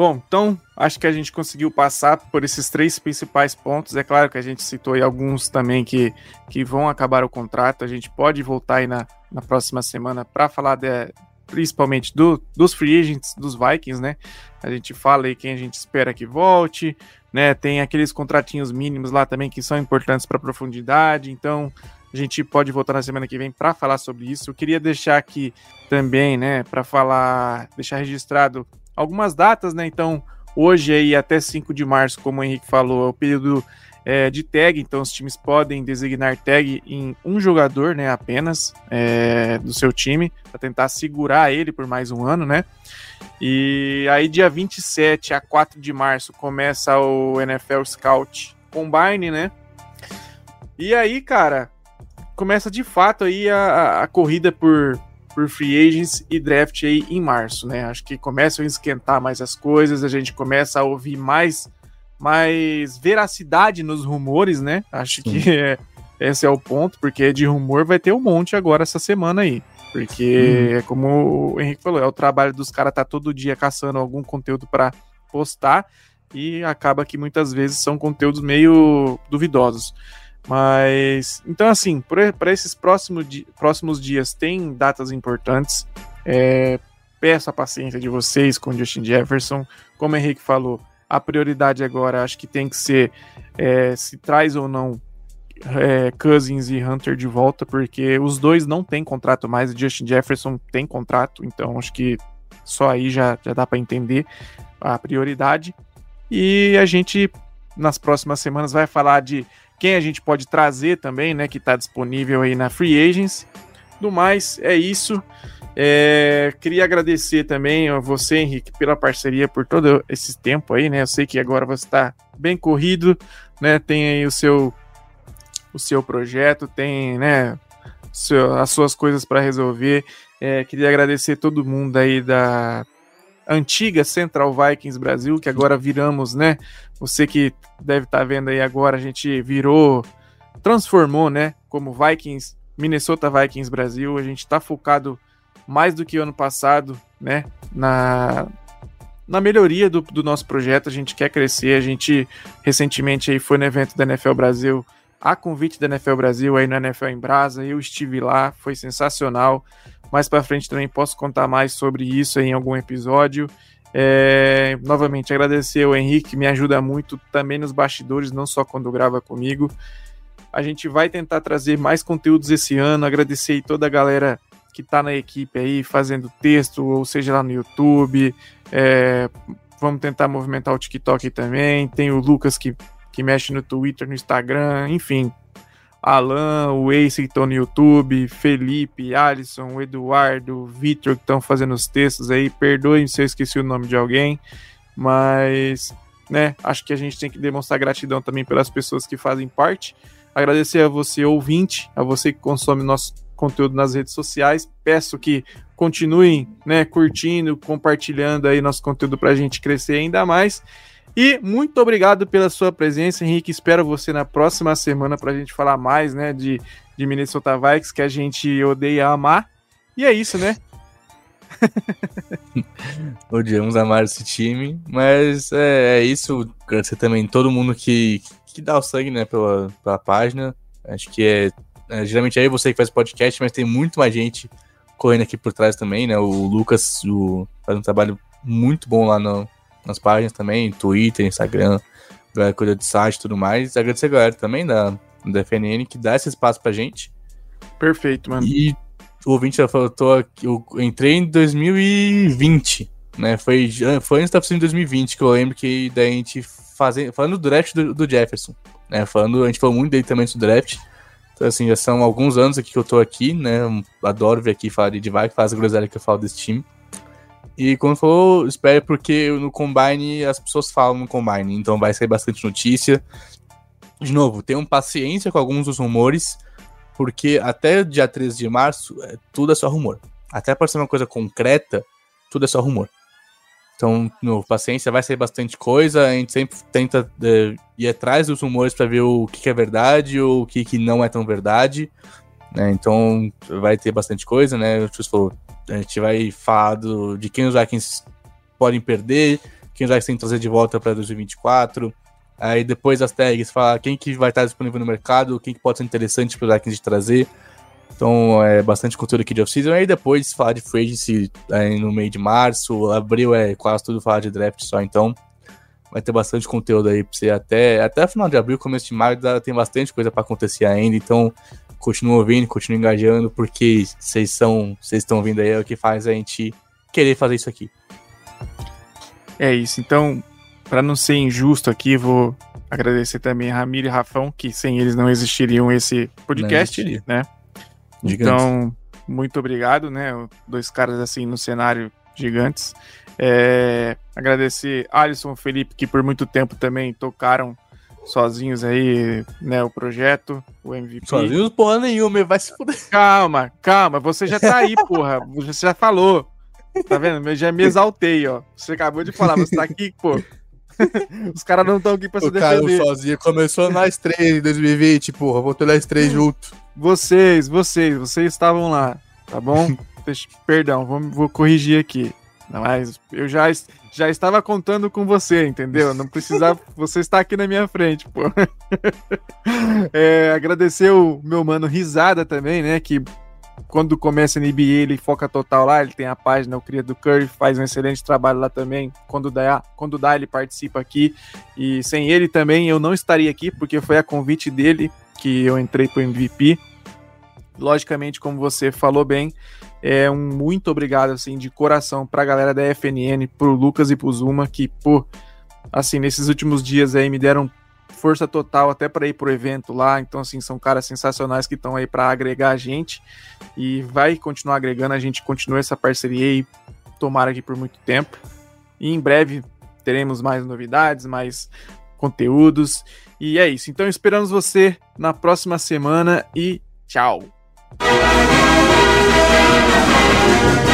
Bom, então acho que a gente conseguiu passar por esses três principais pontos. É claro que a gente citou aí alguns também que, que vão acabar o contrato. A gente pode voltar aí na, na próxima semana para falar de, principalmente do, dos free agents dos Vikings, né? A gente fala aí quem a gente espera que volte, né? Tem aqueles contratinhos mínimos lá também que são importantes para profundidade. Então a gente pode voltar na semana que vem para falar sobre isso. Eu queria deixar aqui também, né, para falar, deixar registrado algumas datas, né? Então, hoje aí até 5 de março, como o Henrique falou, é o período é, de tag, então os times podem designar tag em um jogador, né, apenas é, do seu time, para tentar segurar ele por mais um ano, né? E aí, dia 27 a 4 de março, começa o NFL Scout Combine, né? E aí, cara, começa de fato aí a, a corrida por, por free agents e draft aí em março, né? Acho que começam a esquentar mais as coisas, a gente começa a ouvir mais, mais veracidade nos rumores, né? Acho Sim. que é, esse é o ponto, porque de rumor vai ter um monte agora essa semana aí. Porque, hum. como o Henrique falou, é o trabalho dos caras tá todo dia caçando algum conteúdo para postar e acaba que muitas vezes são conteúdos meio duvidosos. Mas, então, assim, para esses próximo di próximos dias tem datas importantes. É, peço a paciência de vocês com Justin Jefferson. Como o Henrique falou, a prioridade agora acho que tem que ser é, se traz ou não é, Cousins e Hunter de volta, porque os dois não têm contrato mais. Justin Jefferson tem contrato, então acho que só aí já, já dá para entender a prioridade. E a gente, nas próximas semanas, vai falar de quem a gente pode trazer também, né, que está disponível aí na Free Agents. Do mais, é isso. É, queria agradecer também a você, Henrique, pela parceria por todo esse tempo aí, né? Eu sei que agora você está bem corrido, né? Tem aí o seu o seu projeto, tem, né, seu, as suas coisas para resolver. É, queria agradecer todo mundo aí da antiga Central Vikings Brasil, que agora viramos, né? Você que deve estar tá vendo aí agora, a gente virou, transformou, né? Como Vikings, Minnesota Vikings Brasil. A gente está focado mais do que ano passado, né? Na, na melhoria do, do, nosso projeto. A gente quer crescer. A gente recentemente aí foi no evento da NFL Brasil, a convite da NFL Brasil aí no NFL em Brasa. Eu estive lá, foi sensacional. Mais para frente também posso contar mais sobre isso em algum episódio. É, novamente, agradecer ao Henrique, que me ajuda muito também nos bastidores, não só quando grava comigo. A gente vai tentar trazer mais conteúdos esse ano. Agradecer toda a galera que está na equipe aí, fazendo texto, ou seja, lá no YouTube. É, vamos tentar movimentar o TikTok também. Tem o Lucas que, que mexe no Twitter, no Instagram, enfim. Alan, o Ace que estão no YouTube, Felipe, Alisson, Eduardo, Vitor que estão fazendo os textos aí. Perdoem se eu esqueci o nome de alguém, mas né, acho que a gente tem que demonstrar gratidão também pelas pessoas que fazem parte. Agradecer a você, ouvinte, a você que consome nosso conteúdo nas redes sociais. Peço que continuem né, curtindo, compartilhando aí nosso conteúdo para a gente crescer ainda mais. E muito obrigado pela sua presença, Henrique. Espero você na próxima semana para a gente falar mais, né, de, de Minnesota Vikings, que a gente odeia amar. E é isso, né? Odiamos amar esse time, mas é, é, isso. Agradecer também todo mundo que, que dá o sangue, né, pela, pela página. Acho que é, é geralmente é você que faz podcast, mas tem muito mais gente correndo aqui por trás também, né? O Lucas o, faz um trabalho muito bom lá no, nas páginas também, Twitter, Instagram, galera cuida de site e tudo mais. Agradecer a galera também da, da FNN que dá esse espaço pra gente. Perfeito, mano. E o ouvinte já falou, tô eu entrei em 2020, né? Foi, foi antes da oficina de 2020 que eu lembro que daí a gente fazendo, falando do draft do, do, Jefferson, né? Falando, a gente falou muito dele também do draft. Então, assim, já são alguns anos aqui que eu tô aqui, né? Adoro vir aqui falar de Divide, faz a groselha que eu falo desse time. E quando falou, espere porque no Combine as pessoas falam no Combine, então vai sair bastante notícia. De novo, tenham paciência com alguns dos rumores, porque até dia 13 de março, é, tudo é só rumor. Até para ser uma coisa concreta, tudo é só rumor. Então, no, paciência, vai sair bastante coisa. A gente sempre tenta é, ir atrás dos rumores para ver o que, que, é verdade ou o que, que não é tão verdade. Né? Então, vai ter bastante coisa, né? O falou, a gente vai falar do, de quem os Vikings podem perder, quem os Vikings têm que trazer de volta para 2024. Aí depois as tags, fala quem que vai estar disponível no mercado, quem que pode ser interessante para os Vikings de trazer. Então é bastante conteúdo aqui de off-season. Aí depois falar de free agency aí no meio de março, abril é quase tudo falar de draft só. Então vai ter bastante conteúdo aí pra você até, até final de abril, começo de maio, tem bastante coisa para acontecer ainda. Então continua ouvindo, continua engajando, porque vocês são, vocês estão vindo aí é o que faz a gente querer fazer isso aqui. É isso. Então, para não ser injusto aqui, vou agradecer também a Ramiro e Rafão, que sem eles não existiriam esse podcast, né? Gigante. Então, muito obrigado, né? Dois caras assim no cenário gigantes. É, agradecer Alisson e Felipe, que por muito tempo também tocaram sozinhos aí, né, o projeto, o MVP. Sozinhos porra nenhuma, vai se fuder. Calma, calma, você já tá aí, porra. Você já falou. Tá vendo? Eu já me exaltei, ó. Você acabou de falar, você tá aqui, pô. Os caras não estão aqui pra o se defender. Cara sozinho começou nós três em 2020, porra. Voltou nós três juntos. Vocês, vocês, vocês estavam lá, tá bom? Perdão, vou, vou corrigir aqui. Mas eu já, já estava contando com você, entendeu? Não precisava. você está aqui na minha frente, pô. É, agradecer o meu mano Risada também, né? Que quando começa a NBA, ele foca total lá, ele tem a página, o Cria do Curry, faz um excelente trabalho lá também. Quando dá, quando dá, ele participa aqui. E sem ele também eu não estaria aqui, porque foi a convite dele que eu entrei pro MVP. Logicamente, como você falou bem, é um muito obrigado, assim, de coração pra galera da FNN, pro Lucas e pro Zuma, que, pô, assim, nesses últimos dias aí me deram força total até para ir pro evento lá. Então, assim, são caras sensacionais que estão aí para agregar a gente e vai continuar agregando. A gente continua essa parceria e tomara aqui por muito tempo. E em breve teremos mais novidades, mais conteúdos. E é isso. Então, esperamos você na próxima semana e tchau. Fight,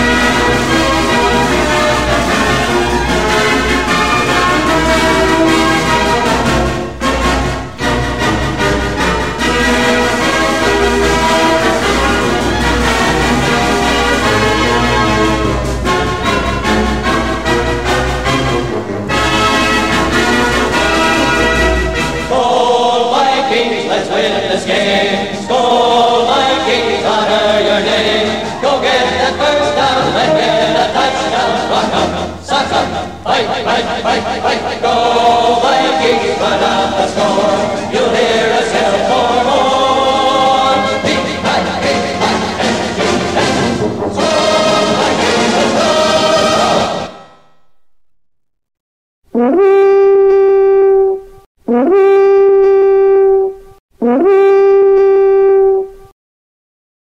hey, hey, hey, hey, hey, go!